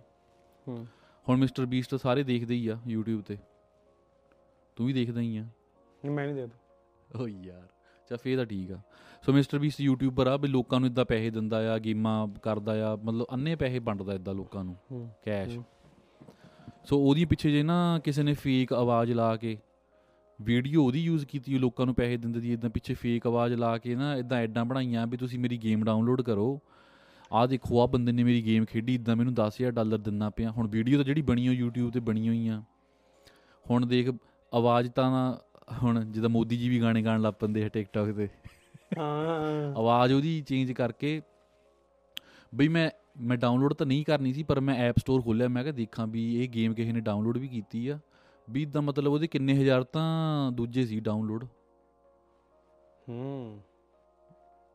ਹੂੰ। ਹੁਣ ਮਿਸਟਰ ਬੀਸਟ ਸਾਰੇ ਦੇਖਦੇ ਹੀ ਆ YouTube ਤੇ। ਤੂੰ ਵੀ ਦੇਖਦਾ ਹੀ ਆ। ਨਹੀਂ, ਮੈਂ ਨਹੀਂ ਦੇਖਦਾ। ਓ ਯਾਰ ਚਾ ਫੇਰ ਤਾਂ ਠੀਕ ਆ। ਸੋ ਮਿਸਟਰ ਬੀਸਟ ਯੂਟਿਊਬਰ ਆ ਵੀ ਲੋਕਾਂ ਨੂੰ ਇਦਾਂ ਪੈਸੇ ਦਿੰਦਾ ਆ ਗੇਮਾਂ ਕਰਦਾ ਆ ਮਤਲਬ ਅੰਨੇ ਪੈਸੇ ਵੰਡਦਾ ਇਦਾਂ ਲੋਕਾਂ ਨੂੰ। ਕੈਸ਼ ਸੋ ਉਹਦੀ ਪਿੱਛੇ ਜੇ ਨਾ ਕਿਸੇ ਨੇ ਫੇਕ ਆਵਾਜ਼ ਲਾ ਕੇ ਵੀਡੀਓ ਉਹਦੀ ਯੂਜ਼ ਕੀਤੀ ਲੋਕਾਂ ਨੂੰ ਪੈਸੇ ਦਿੰਦੇ ਦੀ ਇਦਾਂ ਪਿੱਛੇ ਫੇਕ ਆਵਾਜ਼ ਲਾ ਕੇ ਨਾ ਇਦਾਂ ਐਡਾਂ ਬਣਾਈਆਂ ਵੀ ਤੁਸੀਂ ਮੇਰੀ ਗੇਮ ਡਾਊਨਲੋਡ ਕਰੋ। ਆਹ ਦੇਖੋ ਆ ਬੰਦੇ ਨੇ ਮੇਰੀ ਗੇਮ ਖੇਡੀ ਇਦਾਂ ਮੈਨੂੰ 10000 ਡਾਲਰ ਦਿੰਨਾ ਪਿਆ। ਹੁਣ ਵੀਡੀਓ ਤਾਂ ਜਿਹੜੀ ਬਣੀ ਹੋ YouTube ਤੇ ਬਣੀ ਹੋਈ ਆ ਹੁਣ ਦੇਖ ਆਵਾਜ਼ ਤਾਂ ਹੁਣ ਜਿੱਦਾਂ ਮੋਦੀ ਜੀ ਵੀ ਗਾਣੇ ਗਾਣ ਲੱਗ ਪੈਂਦੇ ਆ ਟਿਕਟੌਕ ਤੇ। ਹਾਂ। ਆਵਾਜ਼ ਉਹਦੀ ਚੇਂਜ ਕਰਕੇ ਬਈ ਮੈਂ ਮੈਂ ਡਾਊਨਲੋਡ ਤਾਂ ਨਹੀਂ ਕਰਨੀ ਸੀ ਪਰ ਮੈਂ ਐਪ ਸਟੋਰ ਖੋਲਿਆ ਮੈਂ ਕਿਹਾ ਦੇਖਾਂ ਵੀ ਇਹ ਗੇਮ ਕਿਸੇ ਨੇ ਡਾਊਨਲੋਡ ਵੀ ਕੀਤੀ ਆ। ਵੀ ਦਾ ਮਤਲਬ ਉਹਦੇ ਕਿੰਨੇ ਹਜ਼ਾਰ ਤਾਂ ਦੂਜੇ ਸੀ ਡਾਊਨਲੋਡ ਹੂੰ।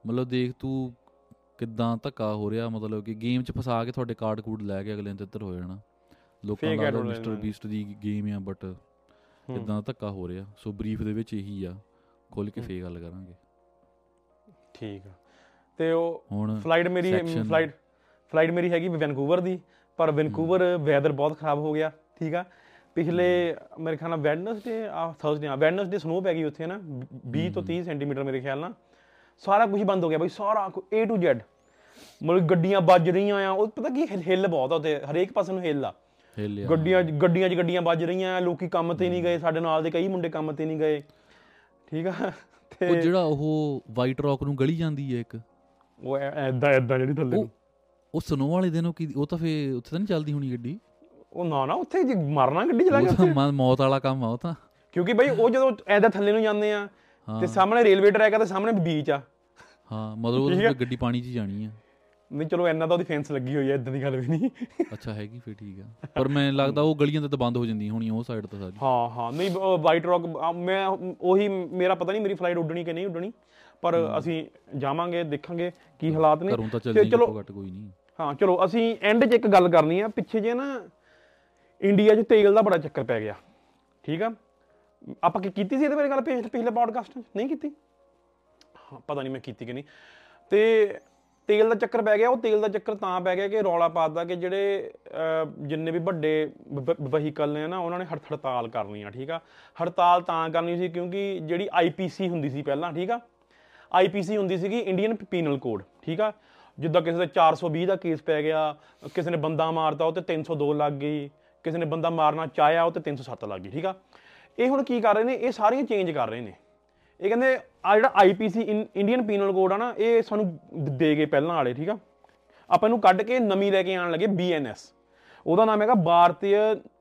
ਮਤਲਬ ਦੇਖ ਤੂੰ ਕਿੱਦਾਂ ਧੱਕਾ ਹੋ ਰਿਹਾ ਮਤਲਬ ਕਿ ਗੇਮ 'ਚ ਫਸਾ ਕੇ ਤੁਹਾਡੇ ਕਾਰਡ ਕੂਡ ਲੈ ਕੇ ਅਗਲੇ ਦਿਨ ਤਿੱਤਰ ਹੋ ਜਾਣਾ। ਲੋਕਾਂ ਦਾ ਮਿਸਟਰ। ਬੀਸਟ ਦੀ ਗੇਮ ਆ ਬਟ ਇਦਾਂ ਧੱਕਾ ਹੋ ਰਿਹਾ। ਸੋ ਬਰੀਫ ਦੇ ਵਿੱਚ ਇਹੀ ਆ ਖੁੱਲ ਕੇ ਫੇਰ ਗੱਲ ਕਰਾਂਗੇ। ਠੀਕ ਆ। ਤੇ ਉਹ ਫਲਾਈਟ ਮੇਰੀ ਫਲਾਈਟ ਫਲਾਈਟ ਮੇਰੀ ਹੈਗੀ ਵੈਨਕੂਵਰ ਦੀ ਪਰ ਵੈਨਕੂਵਰ ਵੈਦਰ ਬਹੁਤ ਖਰਾਬ ਹੋ ਗਿਆ ਠੀਕ ਆ? ਪਿਛਲੇ ਮੇਰੇ ਖਿਆਲ ਨਾਲ ਵੈਡਨਸਡੇ ਆ ਥਰਸਡੇ ਆ ਵੈਡਨਸਡੇ ਸਨੋ ਪੈ ਗਈ ਉੱਥੇ ਨਾ 20 ਤੋਂ 30 ਸੈਂਟੀਮੀਟਰ ਮੇਰੇ ਖਿਆਲ ਨਾਲ। ਸਾਰਾ ਕੁਝ ਬੰਦ ਹੋ ਗਿਆ ਬਈ ਸਾਰਾ A to Z ਮਤਲਬ ਗੱਡੀਆਂ ਵੱਜ ਰਹੀਆਂ ਆ ਉਹ ਪਤਾ ਕੀ ਹਿੱਲ- ਬਹੁਤ ਆ ਉੱਥੇ ਹਰੇਕ ਪਾਸੇ ਨੂੰ ਹਿੱਲ ਆ। ਗੱਡੀਆਂ ਗੱਡੀਆਂ 'ਚ ਗੱਡੀਆਂ ਵੱਜ ਰਹੀਆਂ ਲੋਕੀ ਕੰਮ ਤੇ ਨਹੀਂ ਗਏ ਸਾਡੇ ਨਾਲ ਦੇ ਕਈ ਮੁੰਡੇ ਕੰਮ ਤੇ ਨਹੀਂ ਗਏ। ਠੀਕ ਆ? ਉਹ ਤੇ ਜਿਹੜਾ ਉਹ ਵਾਈਟ ਰੌਕ ਨੂੰ ਗਲੀ ਜਾਂਦੀ ਹੈ ਇੱਕ। ਉਹ ਐਦਾਂ ਐਦਾਂ ਜਿਹੜੀ ਥੱਲੇ ਉਹ ਉਹ ਸਨੋ ਵਾਲੇ ਦਿਨ ਉਹ ਕੀ ਉਹ ਤਾਂ ਫੇ ਉੱਥੇ ਤਾਂ ਨਹੀਂ ਚੱਲਦੀ ਹੋਣੀ ਗੱਡੀ? ਉਹ ਨਾ ਨਾ ਉੱਥੇ ਜੇ ਮਰਨਾ ਗੱਡੀ ਚਲਾ ਉਹ ਕੇ ਤਾਂ ਮੌਤ ਵਾਲਾ ਕੰਮ ਆ ਉਹ ਤਾਂ। ਕਿਉਂਕਿ ਬਈ ਉਹ ਜਦੋਂ ਐਦਾਂ ਥੱਲੇ ਨੂੰ ਜਾਂਦੇ ਆ। ਤੇ ਸਾਹਮਣੇ ਰੇਲਵੇ ਟਰੈਕ ਆ ਤੇ ਸਾਹਮਣੇ ਬੀਚ ਆ। ਹਾਂ ਮਤਲਬ ਉਹ। ਗੱਡੀ ਪਾਣੀ 'ਚ ਹੀ ਜਾਣੀ ਆ। ਨਹੀਂ ਚਲੋ ਇੰਨਾ ਤਾਂ ਉਹਦੀ ਫੈਂਸ ਲੱਗੀ ਹੋਈ ਆ ਇਦਾਂ ਦੀ ਗੱਲ ਵੀ ਨਹੀਂ। ਅੱਛਾ ਹੈਗੀ ਫੇ ਠੀਕ ਆ। ਪਰ ਮੈਨੂੰ ਲੱਗਦਾ ਉਹ ਗਲੀਆਂ ਤੇ ਤਾਂ ਬੰਦ ਹੋ ਜਾਂਦੀਆਂ ਹੋਣੀਆਂ ਉਹ ਸਾਈਡ ਤੋਂ ਸਾਰੀ। ਹਾਂ ਹਾਂ ਨਹੀਂ ਵਾਈਟ ਰੌਕ ਮੈਂ ਉਹੀ ਮੇਰਾ ਪਤਾ ਨਹੀਂ ਮੇਰੀ ਫਲਾਈਟ ਉੱਡਣੀ ਕਿ ਨਹੀਂ ਉੱਡਣੀ। ਪਰ ਅਸੀਂ ਜਾਵਾਂਗੇ ਦੇਖਾਂਗੇ ਕੀ ਹਾਲਾਤ ਨੇ। ਘਰੋਂ ਤਾਂ ਤੇ ਚੱਲਦੀ ਚਲੋ ਘੱਟੋ ਘੱਟ ਕੋਈ ਨਹੀਂ। ਹਾਂ ਚਲੋ ਅਸੀਂ ਐਂਡ 'ਚ ਇੱਕ ਗੱਲ ਕਰਨੀ ਆ। ਪਿੱਛੇ ਜੇ ਨਾ ਇੰਡੀਆ 'ਚ ਤੇਲ ਦਾ ਬੜਾ ਚੱਕਰ ਪੈ ਗਿਆ। ਠੀਕ ਆ? ਆਪਾਂ ਕੀ ਕੀਤੀ ਸੀ ਇਹਦੇ ਬਾਰੇ ਗੱਲ ਪਿਛਲੇ ਪਿਛਲੇ ਪੋਡਕਾਸਟ 'ਚ? ਨਹੀਂ ਕੀਤੀ? ਹਾਂ ਪਤਾ ਨਹੀਂ ਮੈਂ ਕੀਤੀ ਕਿ ਨਹੀਂ। ਤੇ ਤੇਲ ਦਾ ਚੱਕਰ ਪੈ ਗਿਆ ਉਹ ਤੇਲ ਦਾ ਚੱਕਰ ਤਾਂ ਪੈ ਗਿਆ ਕਿ ਰੌਲਾ ਪਾਦਾ ਕਿ ਜਿਹੜੇ ਅਹ, ਜਿੰਨੇ ਵੀ ਵੱਡੇ ਵਹੀਕਲ ਨੇ ਨਾ ਉਹਨਾਂ ਨੇ ਹੜ- ਹੜਤਾਲ ਕਰਨੀ ਆ ਠੀਕ ਆ? ਹੜਤਾਲ ਤਾਂ ਕਰਨੀ ਸੀ ਕਿਉਂਕਿ ਜਿਹੜੀ ਆਈਪੀਸੀ ਹੁੰਦੀ ਸੀ ਪਹਿਲਾਂ ਠੀਕ ਆ? ਆਈਪੀਸੀ ਹੁੰਦੀ ਸੀਗੀ ਇੰਡੀਅਨ ਪੀਨਲ ਕੋਡ ਠੀਕ ਆ? ਜਿੱਦਾਂ ਕਿਸੇ ਦੇ 420 ਦਾ ਕੇਸ ਪੈ ਗਿਆ ਕਿਸੇ ਨੇ ਬੰਦਾ ਮਾਰਤਾ ਉਹ ਤੇ 302 ਲੱਗ ਗਈ। ਕਿਸੇ ਨੇ ਬੰਦਾ ਮਾਰਨਾ ਚਾਹਿਆ ਉਹ ਤੇ 307 ਲੱਗ ਗਈ ਠੀਕ ਆ? ਇਹ ਹੁਣ ਕੀ ਕਰ ਰਹੇ ਨੇ? ਇਹ ਸਾਰੀਆਂ ਚੇਂਜ ਕਰ ਰਹੇ ਨੇ। ਇਹ ਕਹਿੰਦੇ ਆ ਜਿਹੜਾ ਆਈਪੀਸੀ ਇੰਡੀਅਨ ਪੀਨਲ ਕੋਡ ਆ ਨਾ ਇਹ ਸਾਨੂੰ ਦ- ਗਏ ਪਹਿਲਾਂ ਵਾਲੇ ਠੀਕ ਆ? ਆਪਾਂ ਇਹਨੂੰ ਕੱਢ ਕੇ ਨਵੀਂ ਲੈ ਕੇ ਆਣ ਲੱਗੇ ਬੀਐਨਐਸ ਉਹਦਾ ਨਾਮ ਹੈਗਾ ਭਾਰਤੀ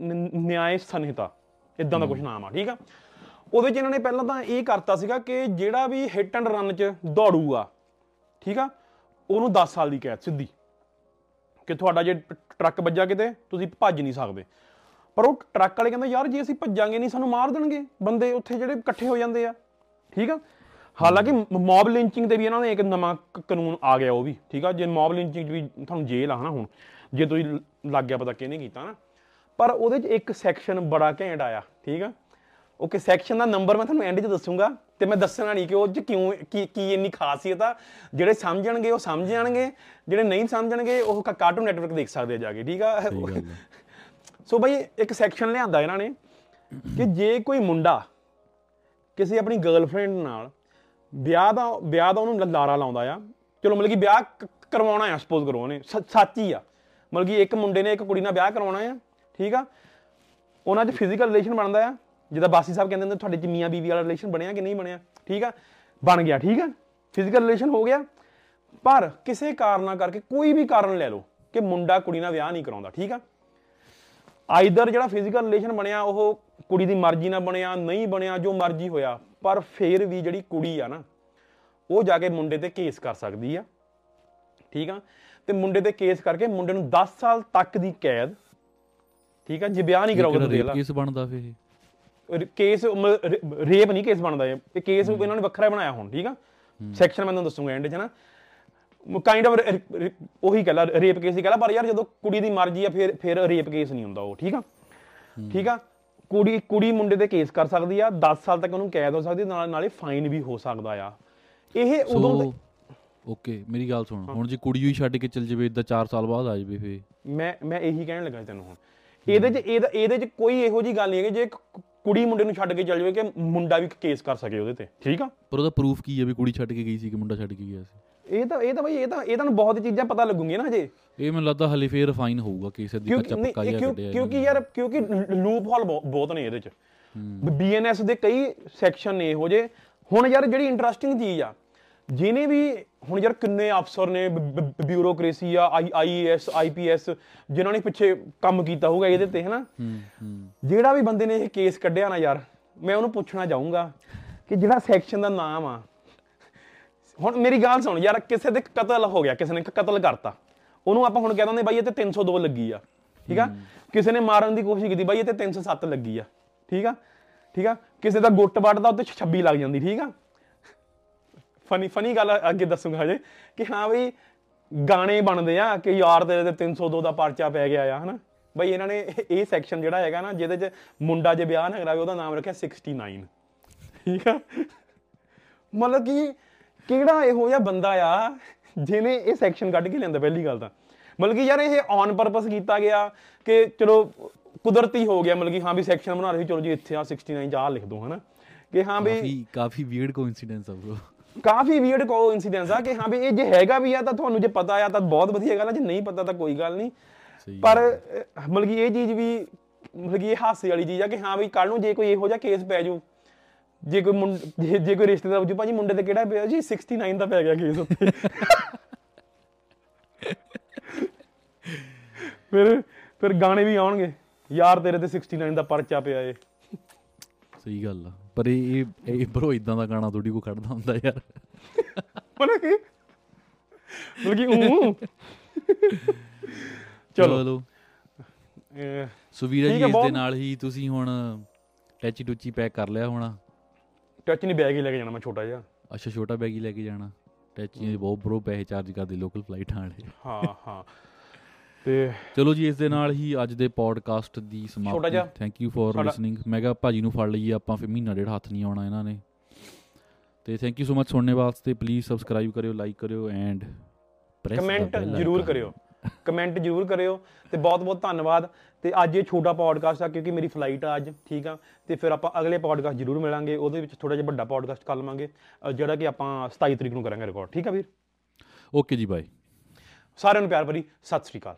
ਨ- ਨਿਆਇ ਸੰਹਿਤਾ। ਇਦਾਂ ਦਾ ਕੁਝ ਨਾਮ ਆ ਠੀਕ ਆ? ਉਹਦੇ ਚ ਇਹਨਾਂ ਨੇ ਪਹਿਲਾਂ ਤਾਂ ਇਹ ਕਰਤਾ ਸੀਗਾ ਕਿ ਜਿਹੜਾ ਵੀ ਹਿੱਟ ਐਂਡ ਰਨ ਚ ਦੌੜੂਗਾ ਠੀਕ ਆ? ਉਹਨੂੰ 10 ਸਾਲ ਦੀ ਕੈਦ ਸਿੱਧੀ। ਕਿ ਤੁਹਾਡਾ ਜੇ ਟ- ਟਰੱਕ ਵੱਜਾ ਕਿਤੇ, ਤੁਸੀਂ ਭੱਜ ਨਹੀਂ ਸਕਦੇ। ਪਰ ਉਹ ਟਰੱਕ ਵਾਲੇ ਕਹਿੰਦੇ, ਯਾਰ, ਜੇ ਅਸੀਂ ਭੱਜਾਂਗੇ ਨਹੀਂ, ਸਾਨੂੰ ਮਾਰ ਦੇਣਗੇ। ਬੰਦੇ ਉੱਥੇ ਜਿਹੜੇ ਇਕੱਠੇ ਹੋ ਜਾਂਦੇ ਆ। ਠੀਕ ਆ? ਹਾਲਾਂਕਿ ਮੌਬ ਲਿੰਚਿੰਗ ਤੇ ਵੀ ਇਹਨਾਂ ਨੇ ਇੱਕ ਨਵਾਂ ਕ- ਕਾਨੂੰਨ ਆ ਗਿਆ ਉਹ ਵੀ। ਠੀਕ ਆ? ਜੇ ਮੌਬ ਲਿੰਚਿੰਗ 'ਚ ਵੀ ਤੁਹਾਨੂੰ ਜੇਲ੍ਹ ਆ ਹਨਾ ਹੁਣ, ਜੇ ਤੁਸੀਂ ਲ- ਲੱਗ ਗਿਆ ਪਤਾ ਕਿਹਨੇ ਕੀਤਾ ਨਾ। ਪਰ ਉਹਦੇ 'ਚ ਇੱਕ ਸੈਕਸ਼ਨ ਬੜਾ ਘੈਂਟ ਆਇਆ। ਠੀਕ ਆ? ਓਕੇ ਸੈਕਸ਼ਨ ਦਾ ਨੰਬਰ ਮੈਂ ਤੁਹਾਨੂੰ ਐਂਡ 'ਚ ਦੱਸੂਗਾ ਤੇ ਮੈਂ ਦੱਸਣਾ ਨਹੀਂ ਕਿ ਉਹ 'ਚ ਕਿਉਂ ਕੀ ਕੀ ਇੰਨੀ ਖਾਸੀਅਤ ਆ। ਜਿਹੜੇ ਸਮਝਣਗੇ ਉਹ ਸਮਝ ਜਾਣਗੇ ਜਿਹੜੇ ਨਹੀਂ ਸਮਝਣਗੇ ਉਹ ਕਾਰਟੂਨ ਨੈਟਵਰਕ ਦੇਖ ਸਕਦੇ ਆ ਜਾ ਕੇ ਠੀਕ ਆ। ਸੋ ਬਈ ਇੱਕ ਸੈਕਸ਼ਨ ਲਿਆਂਦਾ ਇਹਨਾਂ ਨੇ ਕਿ ਜੇ ਕੋਈ ਮੁੰਡਾ ਕਿਸੇ ਆਪਣੀ ਗਰਲਫ੍ਰੈਂਡ ਨਾਲ ਵਿਆਹ ਦਾ ਵਿਆਹ ਦਾ ਉਹਨੂੰ ਲਾਰਾ ਲਾਉਂਦਾ ਆ ਚਲੋ ਮਤਲਬ ਕਿ ਵਿਆਹ ਕਰਵਾਉਣਾ ਆ ਸਪੋਜ਼ ਕਰੋ ਉਹਨੇ ਸੱਚ ਹੀ ਆ। ਮਤਲਬ ਕਿ ਇੱਕ ਮੁੰਡੇ ਨੇ ਇੱਕ ਕੁੜੀ ਨਾਲ ਵਿਆਹ ਕਰਵਾਉਣਾ ਆ ਠੀਕ ਆ? ਉਹਨਾਂ 'ਚ ਫਿਜ਼ੀਕਲ ਰਿਲੇਸ਼ਨ ਬਣਦਾ ਆ। ਜਿੱਦਾਂ ਬਾਸੀ ਸਾਹਿਬ ਕਹਿੰਦੇ ਹੁੰਦੇ ਤੁਹਾਡੇ 'ਚ ਮੀਆਂ ਬੀਵੀ ਵਾਲਾ ਰਿਲੇਸ਼ਨ ਬਣਿਆ ਕਿ ਨਹੀਂ ਬਣਿਆ? ਠੀਕ ਆ? ਬਣ ਗਿਆ ਠੀਕ ਆ? ਫਿਜ਼ੀਕਲ ਰਿਲੇਸ਼ਨ ਹੋ ਗਿਆ। ਪਰ ਕਿਸੇ ਕਾਰਨਾਂ ਕਰਕੇ ਕੋਈ ਵੀ ਕਾਰਨ ਲੈ ਲਓ ਕਿ ਮੁੰਡਾ ਕੁੜੀ ਨਾਲ ਵਿਆਹ ਨਹੀਂ ਕਰਾਉਂਦਾ ਠੀਕ ਆ? ਆਈਦਰ ਜਿਹੜਾ ਫਿਜ਼ੀਕਲ ਰਿਲੇਸ਼ਨ ਬਣਿਆ ਉਹ ਕੁੜੀ ਦੀ ਮਰਜ਼ੀ ਨਾਲ ਬਣਿਆ ਨਹੀਂ ਬਣਿਆ ਜੋ ਮਰਜ਼ੀ ਹੋਇਆ ਪਰ ਫੇਰ ਵੀ ਜਿਹੜੀ ਕੁੜੀ ਆ ਨਾ ਉਹ ਜਾ ਕੇ ਮੁੰਡੇ ਤੇ ਕੇਸ ਕਰ ਸਕਦੀ ਆ। ਠੀਕ ਆ? ਤੇ ਮੁੰਡੇ ਤੇ ਕੇਸ ਕਰਕੇ ਮੁੰਡੇ ਨੂੰ 10 ਸਾਲ ਤੱਕ ਦੀ ਕੈਦ ਠੀਕ ਆ? ਜੇ ਵਿਆਹ ਨਹੀਂ ਕਰਾਉਗਾ ਤਾਂ ਦੇਖ ਲਾ। ਕੇਸ ਬਣਦਾ ਫੇ ਕੇਸ ਰੇਪ ਨਹੀਂ ਕੇਸ ਬਣਦਾ ਇਹ। ਕੇਸ ਇਹਨਾਂ ਨੇ ਵੱਖਰਾ ਬਣਾਇਆ ਹੁਣ ਠੀਕ ਆ? ਸੈਕਸ਼ਨ ਮੈਂ ਤੁਹਾਨੂੰ ਦੱਸੂਗਾ ਐਂਡ 'ਚ ਨਾ ਕਾਈਂਡ ਆਫ ਉਹੀ ਕਹਲਾ ਰੇਪ ਕੇਸ ਹੀ ਕਹਲਾ ਪਰ ਯਾਰ ਜਦੋਂ ਕੁੜੀ ਦੀ ਮਰਜ਼ੀ ਆ ਫਿਰ ਫਿਰ ਰੇਪ ਕੇਸ ਨਹੀਂ ਹੁੰਦਾ ਉਹ ਠੀਕ ਆ? ਠੀਕ ਆ? ਕੁੜੀ ਕੁੜੀ ਮੁੰਡੇ ਤੇ ਕੇਸ ਕਰ ਸਕਦੀ ਆ 10 ਸਾਲ ਤੱਕ ਉਹਨੂੰ ਕੈਦ ਹੋ ਸਕਦੀ ਨਾਲ ਨਾਲੇ ਫਾਈਨ ਵੀ ਹੋ ਸਕਦਾ ਆ। ਇਹ ਉਦੋਂ ਓਕੇ ਮੇਰੀ ਗੱਲ ਸੁਣ। ਹੁਣ ਜੇ ਕੁੜੀ ਹੀ ਛੱਡ ਕੇ ਚਲ ਜਾਵੇ ਇਦਾਂ 4 ਸਾਲ ਬਾਅਦ ਆ ਜਾਵੇ ਫੇ ਮੈਂ ਮੈਂ ਇਹੀ ਕਹਿਣ ਲੱਗਾ ਤੈਨੂੰ ਹੁਣ। ਇਹਦੇ 'ਚ ਇਹਦਾ 'ਚ ਕੋਈ ਇਹੋ ਜੀ ਗੱਲ ਨਹੀਂ ਹੈ ਕਿ ਜੇ ਕੁੜੀ ਮੁੰਡੇ ਨੂੰ ਛੱਡ ਕੇ ਚੱਲ ਜਾਵੇ ਕਿ ਮੁੰਡਾ ਵੀ ਕੇਸ ਕਰ ਸਕੇ ਉਹਦੇ ਤੇ। ਠੀਕ ਆ? ਪਰ ਉਹਦਾ ਪ੍ਰੂਫ ਕੀ ਹੈ ਵੀ ਕੁੜੀ ਛੱਡ ਕੇ ਗਈ ਸੀ ਕਿ ਮੁੰਡਾ ਛੱਡ ਕੇ ਗਿਆ ਸੀ? ਇਹ ਤਾਂ ਇਹ ਤਾਂ ਬਈ ਇਹ ਤਾਂ ਇਹ ਤੁਹਾਨੂੰ ਬਹੁਤ ਚੀਜ਼ਾਂ ਪਤਾ ਲੱਗੂਗੀਆਂ ਨਾ ਹਜੇ। ਇਹ ਮੈਨੂੰ ਲੱਗਦਾ ਹਲੇ ਫੇਰ ਫਾਈਨ ਹੋਊਗਾ ਕੇਸ ਦੀ ਕੱਚਾ ਪੱਕਾ ਕਿਉਂ- ਕੱਢਿਆ ਕਿਉਂਕਿ ਯਾਰ ਕਿਉਂਕਿ ਲੂਪ ਹੋਲ ਬਹੁਤ ਨੇ ਇਹਦੇ ਚ। ਬੀਐਨਐਸ ਦੇ ਕਈ ਸੈਕਸ਼ਨ ਨੇ ਇਹੋ ਜੇ ਹੁਣ ਯਾਰ ਜਿਹੜੀ ਇੰਟਰਸਟਿੰਗ ਚੀਜ਼ ਆ ਜਿਹਨੇ ਵੀ ਹੁਣ ਯਾਰ ਕਿੰਨੇ ਅਫਸਰ ਨੇ ਬਿਊਰੋਕ੍ਰੇਸੀ ਆ ਆਈਏਐਸ ਆਈਪੀਐਸ ਜਿਨ੍ਹਾਂ ਨੇ ਪਿੱਛੇ ਕੰਮ ਕੀਤਾ ਹੋਊਗਾ ਇਹਦੇ ਤੇ ਹਨਾ? ਹੂੰ ਹੂੰ। ਜਿਹੜਾ ਵੀ ਬੰਦੇ ਨੇ ਇਹ ਕੇਸ ਕੱਢਿਆ ਨਾ ਯਾਰ, ਮੈਂ ਉਹਨੂੰ ਪੁੱਛਣਾ ਚਾਹੂੰਗਾ ਕਿ ਜਿਹੜਾ ਸੈਕਸ਼ਨ ਦਾ ਨਾਮ ਆ, ਹੁਣ ਮੇਰੀ ਗੱਲ ਸੁਣ ਯਾਰ, ਕਿਸੇ ਦੇ ਕਤਲ ਹੋ ਗਿਆ, ਕਿਸੇ ਨੇ ਕਤਲ ਕਰਤਾ, ਉਹਨੂੰ ਆਪਾਂ ਹੁਣ ਕਹਿ ਦਿੰਦੇ ਬਾਈ ਇਹ ਤੇ 302 ਲੱਗੀ ਆ, ਠੀਕ ਆ? ਕਿਸੇ ਨੇ ਮਾਰਨ ਦੀ ਕੋਸ਼ਿਸ਼ ਕੀਤੀ, ਬਾਈ ਇਹ ਤੇ 307 ਲੱਗੀ ਆ, ਠੀਕ ਆ? ਠੀਕ ਆ? ਕਿਸੇ ਦਾ ਗੁੱਟ ਵੱਟਦਾ ਉੱਤੇ 26 ਲੱਗ ਜਾਂਦੀ, ਠੀਕ ਆ? ਫਨੀ ਫਨੀ ਗੱਲ ਅੱਗੇ ਦੱਸੂਗਾ ਹਜੇ, ਕਿ ਹਾਂ ਬਈ ਗਾਣੇ ਬਣਦੇ ਆ, ਕਿ ਯਾਰ ਤੇਰੇ ਤੇ 302 ਦਾ ਪਰਚਾ ਪੈ ਗਿਆ ਆ, ਹਨਾ? ਬਈ ਇਹਨਾਂ ਨੇ ਇਹ- ਸੈਕਸ਼ਨ ਜਿਹੜਾ ਹੈਗਾ ਨਾ ਜਿਹਦੇ 'ਚ ਮੁੰਡਾ ਜੇ ਵਿਆਹ ਨਾ ਕਰਾਵੇ ਉਹਦਾ ਨਾਮ ਰੱਖਿਆ 69 ਠੀਕ ਆ? ਮਤਲਬ ਕਿ ਕਿਹੜਾ ਇਹੋ ਜਿਹਾ ਬੰਦਾ ਆ ਜਿਹਨੇ ਇਹ ਸੈਕਸ਼ਨ ਕੱਢ ਕੇ ਲਿਆਂਦਾ ਪਹਿਲੀ ਗੱਲ ਤਾਂ? ਮਤਲਬ ਕਿ ਯਾਰ ਇਹ ਔਨ ਪਰਪਸ ਕੀਤਾ ਗਿਆ ਕਿ ਚਲੋ ਕੁਦਰਤੀ ਹੋ ਗਿਆ ਮਤਲਬ ਕਿ ਹਾਂ ਵੀ ਸੈਕਸ਼ਨ ਬਣਾ ਰਹੇ ਚਲੋ ਜੀ ਇੱਥੇ ਆ 69 ਜਾ ਲਿਖ ਦੋ ਹਨਾ? ਕਿ ਹਾਂ ਵੀ ਕਾਫੀ ਕਾਫੀ ਵੀਅਰਡ ਕੋਇਨਸੀਡੈਂਸ ਆ ਬ్రో ਕਾਫੀ ਵੀਅਰਡ ਕੋ ਇਨਸੀਡੈਂਸ ਆ ਕਿ ਹਾਂ ਵੀ ਇਹ ਜੇ ਹੈਗਾ ਵੀ ਆ ਤਾਂ ਤੁਹਾਨੂੰ ਜੇ ਪਤਾ ਆ ਤਾਂ ਬਹੁਤ ਵਧੀਆ ਗੱਲ ਆ ਜੇ ਨਹੀਂ ਪਤਾ ਤਾਂ ਕੋਈ ਗੱਲ ਨਹੀਂ। ਪਰ ਮਤਲਬ ਕਿ ਇਹ ਚੀਜ਼ ਵੀ ਮਤਲਬ ਕਿ ਇਹ ਹਾਸੇ ਵਾਲੀ ਚੀਜ਼ ਆ ਕਿ ਹਾਂ ਵੀ ਕੱਲ ਨੂੰ ਜੇ ਕੋਈ ਇਹੋ ਜਿਹਾ ਕੇਸ ਪੈ ਜਾਊ ਜੇ ਕੋਈ ਮੁੰਡ- ਜੇ ਜੇ ਕੋਈ ਰਿਸ਼ਤੇਦਾਰ ਪੁੱਛੂ ਭਾਜੀ ਮੁੰਡੇ ਤੇ ਕਿਹੜਾ ਪਿਆ? ਜੀ 69 ਦਾ ਪੈ ਗਿਆ ਕੇਸ ਉੱਤੇ ਫਿਰ ਫਿਰ ਗਾਣੇ ਵੀ ਆਉਣਗੇ। ਯਾਰ ਤੇਰੇ ਤੇ 69 ਦਾ ਪਰਚਾ ਪਿਆ ਏ। ਸਹੀ ਗੱਲ ਆ। ਪਰ ਇਹ ਇਹ- ਬ్రో ਇਦਾਂ ਦਾ ਗਾਣਾ ਥੋੜੀ ਕੋ ਖੜਦਾ ਹੁੰਦਾ ਯਾਰ। ਮਤਲਬ ਕਿ ਮਤਲਬ ਕਿ ਊਂ। ਚਲੋ। ਸੋ ਵੀਰਾ ਜੀ ਇਸ ਦੇ ਨਾਲ ਹੀ ਤੁਸੀਂ ਹੁਣ ਟੈਚੀ ਟੁੱਚੀ ਪੈਕ ਕਰ ਲਿਆ ਹੋਣਾ। ਟੱਚ ਨਹੀਂ ਬੈਗ ਹੀ ਲੈ ਕੇ ਜਾਣਾ ਮੈਂ ਛੋਟਾ ਜਿਹਾ। ਅੱਛਾ ਛੋਟਾ ਬੈਗ ਹੀ ਲੈ ਕੇ ਜਾਣਾ। ਟੈਚੀਆਂ ਦੇ ਬਹੁਤ ਬ్రో ਪੈਸੇ ਚਾਰਜ ਕਰਦੇ ਲੋਕਲ ਫਲਾਈਟਾਂ ਵਾਲੇ। ਹਾਂ ਹਾਂ। ਤੇ ਚਲੋ ਜੀ ਇਸ ਦੇ ਨਾਲ ਹੀ ਅੱਜ ਦੇ ਪੋਡਕਾਸਟ ਦੀ ਛੋਟਾ ਸਮਾਪਤੀ। ਜਿਹਾ। ਥੈਂਕ ਯੂ ਫॉर ਲਿਸਨਿੰਗ ਮੈਂ ਕਿਹਾ ਭਾਜੀ ਨੂੰ ਫੜ ਲਈਏ ਆਪਾਂ ਫਿਰ ਮਹੀਨਾ ਡੇਢ ਹੱਥ ਨਹੀਂ ਆਉਣਾ ਇਹਨਾਂ ਨੇ। ਤੇ ਥੈਂਕ ਯੂ ਸੋ ਮਚ ਸੁਣਨੇ ਵਾਸਤੇ। ਪਲੀਜ਼ ਸਬਸਕ੍ਰਾਈਬ ਕਰਿਓ ਲਾਈਕ ਕਰਿਓ ਐਂਡ ਕਮੈਂਟ ਜ਼ਰੂਰ ਕਰਿਓ। ਕਮੈਂਟ ਜ਼ਰੂਰ ਕਰਿਓ ਤੇ ਬਹੁਤ ਬਹੁਤ ਧੰਨਵਾਦ। ਤੇ ਅੱਜ ਇਹ ਛੋਟਾ ਪੋਡਕਾਸਟ ਆ ਕਿਉਂਕਿ ਮੇਰੀ ਫਲਾਈਟ ਆ ਅੱਜ ਠੀਕ ਆ? ਤੇ ਫਿਰ ਆਪਾਂ ਅਗਲੇ ਪੋਡਕਾਸਟ ਜ਼ਰੂਰ ਮਿਲਾਂਗੇ ਉਹਦੇ ਵਿੱਚ ਥੋੜਾ ਜਿਹਾ ਵੱਡਾ ਪੋਡਕਾਸਟ ਕਰ ਲਵਾਂਗੇ ਜਿਹੜਾ ਕਿ ਆਪਾਂ 27 ਤਰੀਕ ਨੂੰ ਕਰਾਂਗੇ ਰਿਕਾਰਡ ਠੀਕ ਆ ਵੀਰ? ਓਕੇ ਜੀ ਬਾਏ। ਸਾਰਿਆਂ ਨੂੰ ਪਿਆਰ ਭਰੀ ਸਤਿ ਸ੍ਰੀ ਅਕਾਲ।